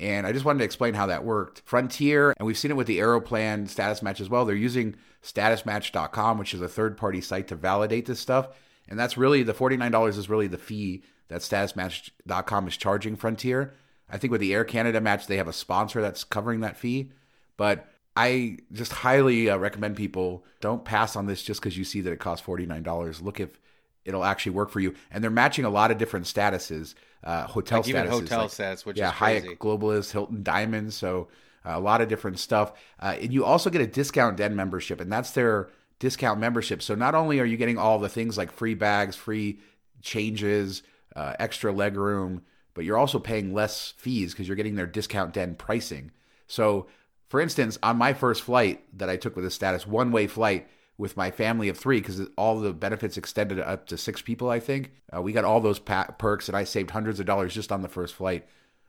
And I just wanted to explain how that worked. Frontier, and we've seen it with the Aeroplan status match as well. They're using statusmatch.com, which is a third party site to validate this stuff. And that's really the $49 is really the fee that statusmatch.com is charging Frontier. I think with the Air Canada match, they have a sponsor that's covering that fee. But I just highly uh, recommend people don't pass on this just because you see that it costs $49. Look if it'll actually work for you. And they're matching a lot of different statuses, uh, hotel Like even statuses. hotel like- stats, which yeah, is crazy. Hyatt Globalist, Hilton Diamond. So uh, a lot of different stuff. Uh, and you also get a discount den membership, and that's their discount membership. So not only are you getting all the things like free bags, free changes, uh, extra leg room, but you're also paying less fees because you're getting their discount den pricing. So, for instance, on my first flight that I took with a status one way flight with my family of three, because all the benefits extended up to six people, I think uh, we got all those pa- perks, and I saved hundreds of dollars just on the first flight.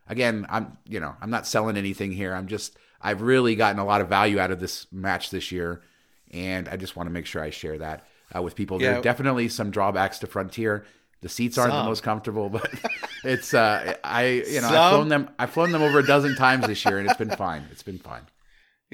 Again, I'm you know I'm not selling anything here. I'm just I've really gotten a lot of value out of this match this year, and I just want to make sure I share that uh, with people. There are definitely some drawbacks to Frontier. The seats aren't the most comfortable, but it's uh I you know I've flown them I've flown them over a dozen times this year and it's been fine. It's been fine.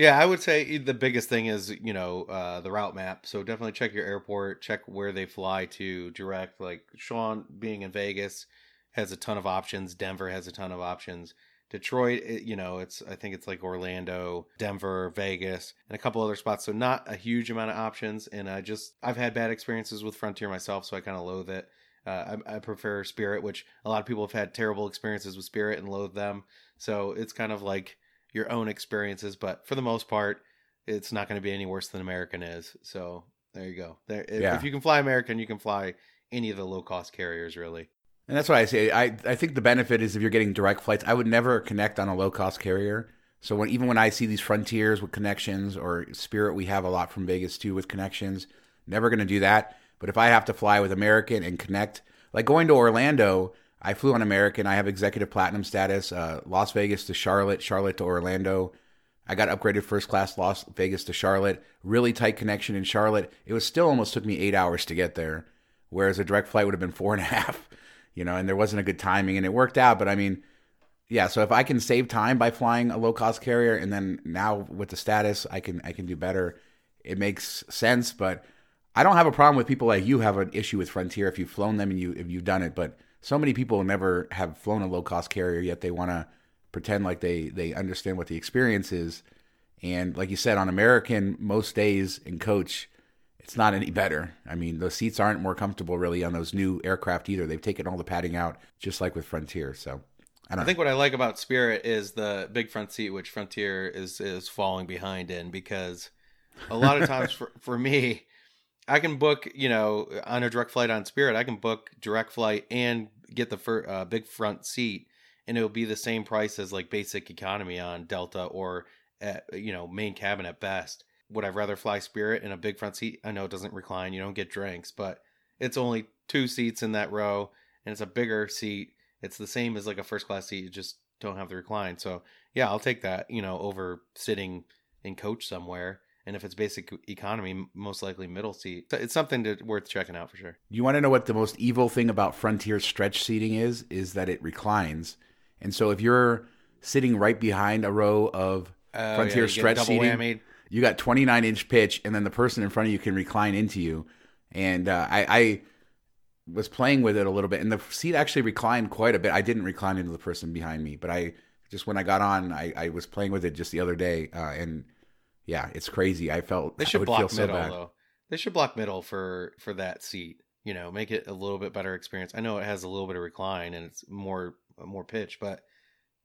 Yeah, I would say the biggest thing is you know uh, the route map. So definitely check your airport, check where they fly to direct. Like Shawn being in Vegas has a ton of options. Denver has a ton of options. Detroit, it, you know, it's I think it's like Orlando, Denver, Vegas, and a couple other spots. So not a huge amount of options. And I just I've had bad experiences with Frontier myself, so I kind of loathe it. Uh, I, I prefer Spirit, which a lot of people have had terrible experiences with Spirit and loathe them. So it's kind of like your own experiences, but for the most part, it's not going to be any worse than American is. So there you go. There, if- Yeah. if you can fly American, you can fly any of the low cost carriers, really. And that's why I say I, I think the benefit is if you're getting direct flights, I would never connect on a low cost carrier. So when even when I see these frontiers with connections or Spirit, we have a lot from Vegas too with connections. Never going to do that. But if I have to fly with American and connect, like going to Orlando, I flew on American. I have executive platinum status. Uh, Las Vegas to Charlotte, Charlotte to Orlando. I got upgraded first class Las Vegas to Charlotte. Really tight connection in Charlotte. It was still almost took me eight hours to get there, whereas a direct flight would have been four and a half. You know, and there wasn't a good timing, and it worked out. But I mean, yeah, so if I can save time by flying a low cost carrier, and then now with the status, I can I can do better. It makes sense, but I don't have a problem with people like you have an issue with Frontier if you've flown them and you if you've done it. But so many people never have flown a low cost carrier yet they want to pretend like they they understand what the experience is. And like you said, on American, most days in coach, it's not any better. I mean, the seats aren't more comfortable really on those new aircraft either. They've taken all the padding out, just like with Frontier. So I I think what I like about Spirit is the big front seat, which Frontier is is falling behind in because a lot of times for for me, I can book you know on a direct flight on Spirit, I can book direct flight and get the fir- uh, big front seat, and it'll be the same price as like basic economy on Delta or at, you know main cabin at best. Would I rather fly Spirit in a big front seat? I know it doesn't recline, you don't get drinks, but it's only two seats in that row, and it's a bigger seat it's the same as like a first class seat. You just don't have the recline. So yeah, I'll take that. You know, over sitting in coach somewhere. And if it's basic economy, most likely middle seat. It's something to, worth checking out for sure. You want to know what the most evil thing about Frontier stretch seating is? Is that it reclines. And so if you're sitting right behind a row of Oh, Frontier yeah, stretch seating, whammied. you got 29 inch pitch, and then the person in front of you can recline into you. And uh, I, I was playing with it a little bit, and the seat actually reclined quite a bit. I didn't recline into the person behind me, but I just when I got on, I, I was playing with it just the other day, uh, and yeah, it's crazy. I felt They should block so middle bad. though. They should block middle for for that seat. You know, make it a little bit better experience. I know it has a little bit of recline and it's more more pitch, but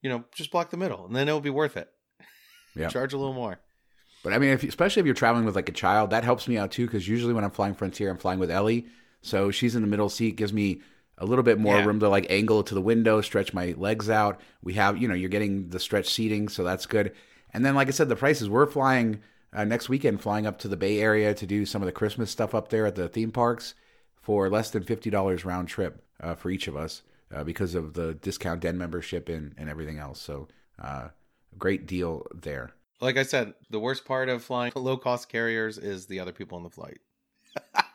you know, just block the middle, and then it'll be worth it. Yeah. Charge a little more. But I mean, if, especially if you're traveling with like a child, that helps me out too. Because usually when I'm flying Frontier, I'm flying with Ellie, so she's in the middle seat, gives me a little bit more Yeah. room to like angle to the window, stretch my legs out. We have, you know, you're getting the stretch seating, so that's good. And then, like I said, the prices. We're flying uh, next weekend, flying up to the Bay Area to do some of the Christmas stuff up there at the theme parks for less than fifty dollars round trip uh, for each of us uh, because of the discount den membership and and everything else. So, uh, great deal there. Like I said, the worst part of flying low cost carriers is the other people on the flight.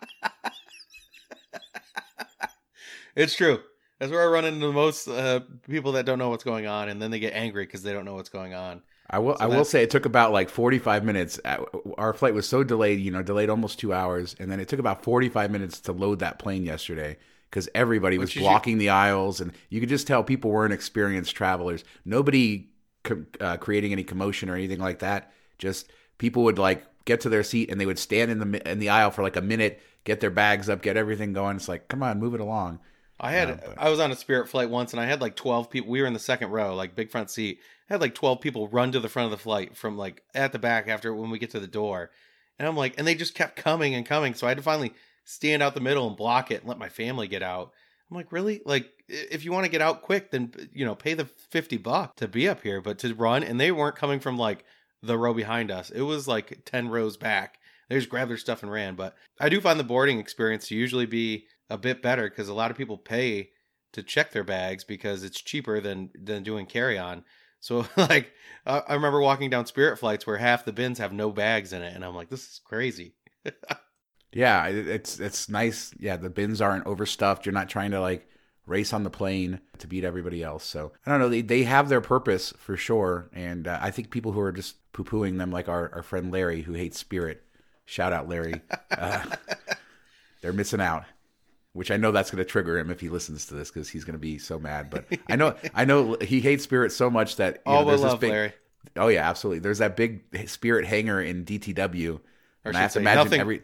it's true. That's where I run into the most uh, people that don't know what's going on, and then they get angry because they don't know what's going on. I will. So I will say it took about like forty five minutes. Uh, Our flight was so delayed, you know, delayed almost two hours, and then it took about forty five minutes to load that plane yesterday because everybody was blocking the aisles, and you could just tell people weren't experienced travelers. Nobody co- uh, creating any commotion or anything like that. Just people would like get to their seat and they would stand in the in the aisle for like a minute, get their bags up, get everything going. It's like, come on, move it along. I had Yeah, I was on a Spirit flight once, and I had like twelve people. We were in the second row, like big front seat. I had like twelve people run to the front of the flight from like at the back after when we get to the door, and I'm like, and they just kept coming and coming. So I had to finally stand out the middle and block it and let my family get out. I'm like, really? Like, if you want to get out quick, then you know, pay the fifty bucks to be up here, but to run, and they weren't coming from like the row behind us. It was like ten rows back. They just grabbed their stuff and ran. But I do find the boarding experience to usually be a bit better because a lot of people pay to check their bags because it's cheaper than than doing carry on. So like I remember walking down Spirit flights where half the bins have no bags in it, and I'm like, this is crazy. Yeah, it's it's nice. Yeah, the bins aren't overstuffed. You're not trying to like race on the plane to beat everybody else. So I don't know. They they have their purpose for sure, and uh, I think people who are just poo pooing them, like our our friend Larry who hates Spirit. Shout out Larry. Uh, they're missing out. Which I know that's going to trigger him if he listens to this because he's going to be so mad. But I know I know he hates Spirit so much that you know, All this love, big, Larry. Oh yeah, absolutely. There's that big Spirit hangar in DTW, and should I have to imagine nothing- every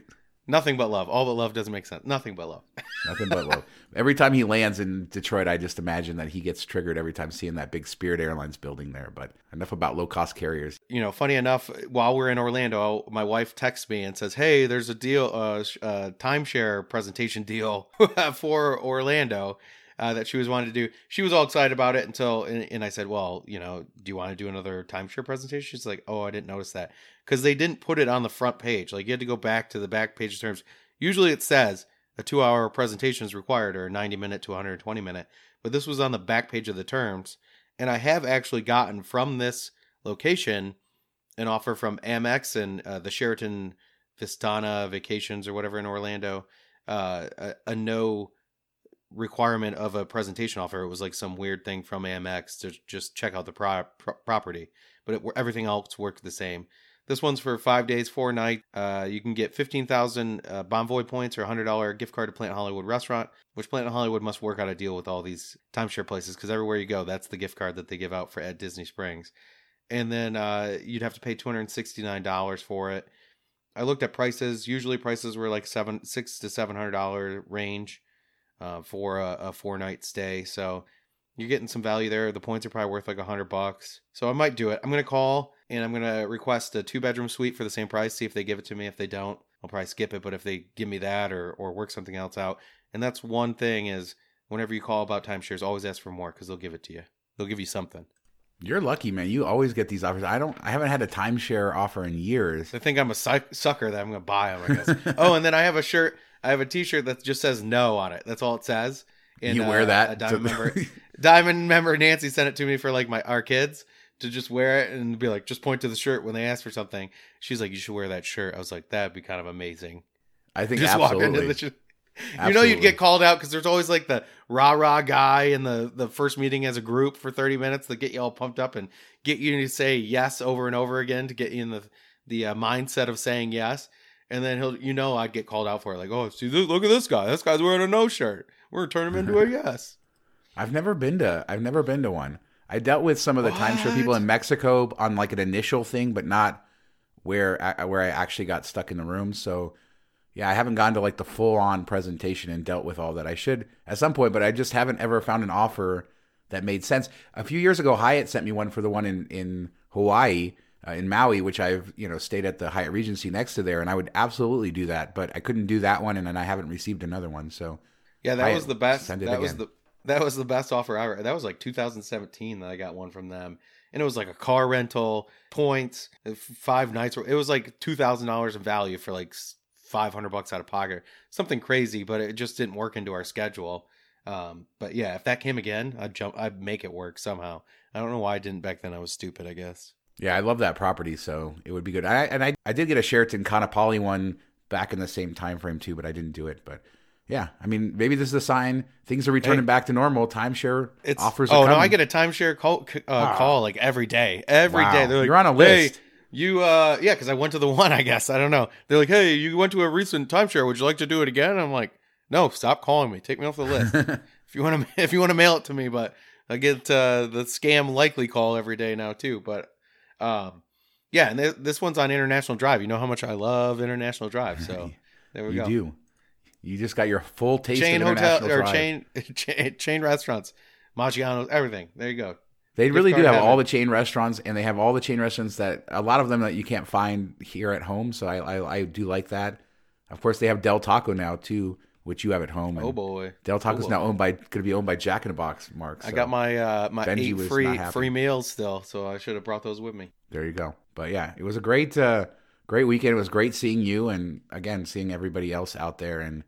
Nothing but love. All but love doesn't make sense. Nothing but love. Nothing but love. Every time he lands in Detroit, I just imagine that he gets triggered every time seeing that big Spirit Airlines building there. But enough about low cost carriers. you know, funny enough, while we're in Orlando, my wife texts me and says, "Hey, there's a deal, uh, uh timeshare presentation deal for Orlando." Uh, that she was wanting to do. She was all excited about it until, and, and I said, "Well, you know, do you want to do another timeshare presentation?" She's like, "Oh, I didn't notice that because they didn't put it on the front page. Like you had to go back to the back page of terms. Usually, it says a two-hour presentation is required or a 90-minute to 120-minute, but this was on the back page of the terms. And I have actually gotten from this location an offer from Amex and uh, the Sheraton Vistana Vacations or whatever in Orlando, uh, a, a no requirement of a presentation offer. It was like some weird thing from Amex to just check out the pro- pro- property, but it, everything else worked the same. This one's for five days, four nights. Uh, you can get 15,000 uh, Bonvoy points or a $100 gift card to Planet Hollywood restaurant, which Planet Hollywood must work out a deal with all these timeshare places because everywhere you go, that's the gift card that they give out for at Disney Springs. And then uh, you'd have to pay $269 for it. I looked at prices. Usually prices were like seven, six to seven hundred dollar range uh, for a, a four night stay. So you're getting some value there. The points are probably worth like a hundred bucks. So I might do it. I'm gonna call and I'm gonna request a two bedroom suite for the same price. See if they give it to me. If they don't, I'll probably skip it. But if they give me that or or work something else out, and that's one thing is whenever you call about timeshares, always ask for more because they'll give it to you. They'll give you something. You're lucky, man. You always get these offers. I don't. I haven't had a timeshare offer in years. They think I'm a suck- sucker that I'm gonna buy them. I guess. oh, and then I have a shirt. I have a T-shirt that just says "no" on it. That's all it says. And, you wear uh, that to diamond member. diamond member Nancy sent it to me for like my our kids to just wear it and be like, just point to the shirt when they ask for something. She's like, you should wear that shirt. I was like, that'd be kind of amazing. I think just absolutely. walk into the. Sh- you know, you'd get called out because there's always like the rah rah guy in the the first meeting as a group for 30 minutes that get you all pumped up and get you to say yes over and over again to get you in the the uh, mindset of saying yes. And then he'll, you know, I'd get called out for it, like, oh, see, look at this guy. This guy's wearing a no shirt. We're gonna turn him into a yes. I've never been to. I've never been to one. I dealt with some of the timeshare people in Mexico on like an initial thing, but not where I, where I actually got stuck in the room. So yeah, I haven't gone to like the full on presentation and dealt with all that. I should at some point, but I just haven't ever found an offer that made sense. A few years ago, Hyatt sent me one for the one in in Hawaii. Uh, in Maui, which I've you know stayed at the Hyatt Regency next to there, and I would absolutely do that, but I couldn't do that one, and then I haven't received another one. So Yeah, that Hyatt, was the best. send it That was the that was the best offer ever. That was like 2017 that I got one from them, and it was like a car rental, points, five nights. It was like two thousand dollars in value for like five hundred bucks out of pocket, something crazy. But it just didn't work into our schedule. Um, but yeah, if that came again, I'd jump. I'd make it work somehow. I don't know why I didn't back then. I was stupid, I guess. Yeah, I love that property, so it would be good. I and I, I did get a Sheraton Kaanapali one back in the same time frame too, but I didn't do it. But yeah, I mean, maybe this is a sign things are returning Hey. back to normal. Timeshare It's offers. Oh no. I get a timeshare call uh, Ah. call like every day. Every day Wow. they're like, You're on a "Hey, list." you uh yeah, because I went to the one. I guess I don't know. They're like, hey, you went to a recent timeshare. Would you like to do it again? I'm like, no, stop calling me. Take me off the list. if you want to, if you want to mail it to me, but I get uh, the scam likely call every day now too. But um, yeah, and th- this one's on International Drive. You know how much I love International Drive. So there we you go. do. You just got your full taste Chain of hotel international or drive. chain, chain chain restaurants, Maggiano's, everything. There you go. They really do have heaven. all the chain restaurants, and they have all the chain restaurants that a lot of them that you can't find here at home. So I I, I do like that. Of course, they have Del Taco now too, which you have at home. Oh boy. Del Taco's Oh, boy. now owned by going to be owned by Jack in the Box. Mark, I got my uh my Benji eight free free meals still, so I should have brought those with me. there you go. But yeah, it was a great uh, great weekend. It was great seeing you, and again seeing everybody else out there. And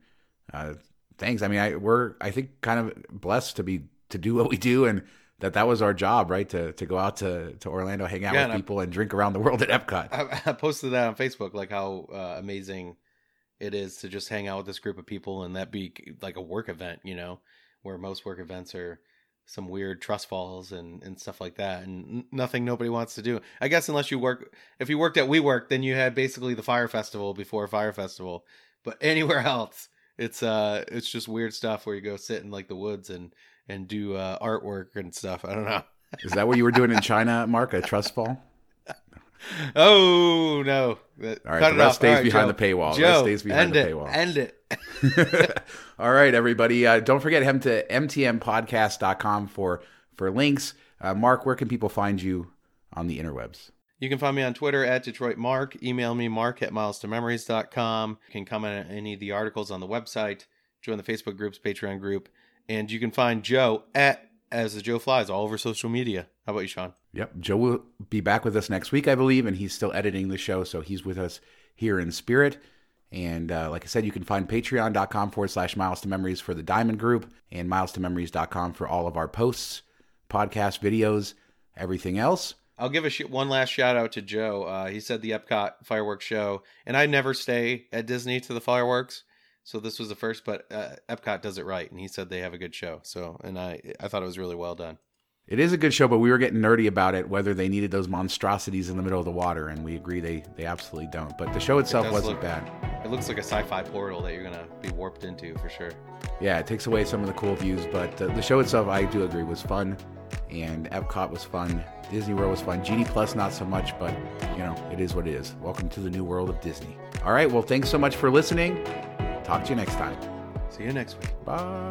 uh, thanks. I mean, I we're I think kind of blessed to be to do what we do, and that that was our job, right? To to go out to to Orlando, hang out Yeah, with and I- people, and drink around the world at Epcot. I, I posted that on Facebook, like how uh, amazing it is to just hang out with this group of people and that be like a work event, you know, where most work events are some weird trust falls and, and stuff like that and nothing nobody wants to do. I guess unless you work, if you worked at WeWork, then you had basically the Fire Festival before Fire Festival. But anywhere else, it's uh, it's just weird stuff where you go sit in like the woods and and do uh, artwork and stuff. I don't know. Is that what you were doing in China, Mark? A trust fall? Oh no! That- All right, cut the rest stays right, behind Joe. the paywall. Joe, rest stays behind end the it. paywall. End it. All right, everybody. Uh, don't forget him to mtmpodcast.com for for links. Uh, Mark, where can people find you on the interwebs? You can find me on Twitter at Detroit Mark. Email me mark at milestomemories.com. You can comment on any of the articles on the website, join the Facebook groups, Patreon group, and you can find Joe at as the Joe Flies all over social media. How about you, Shawn? Yep. Joe will be back with us next week, I believe, and he's still editing the show, so he's with us here in spirit. And uh, like I said, you can find patreon.com forward slash miles to memories for the Diamond Group and miles to memories.com for all of our posts, podcast videos, everything else. I'll give a sh- one last shout out to Joe. Uh, he said the Epcot fireworks show, and I never stay at Disney to the fireworks. So this was the first, but uh, Epcot does it right, and he said they have a good show. So, and I I thought it was really well done. It is a good show, but we were getting nerdy about it whether they needed those monstrosities in the middle of the water, and we agree they they absolutely don't. But the show itself does wasn't look- bad. It looks like a sci-fi portal that you're gonna be warped into for sure. Yeah, it takes away some of the cool views, but the, the show itself, I do agree, was fun, and Epcot was fun. Disney World was fun. Genie Plus not so much, but you know it is what it is. Welcome to the new world of Disney. All right, well, thanks so much for listening. Talk to you next time. See you next week. Bye.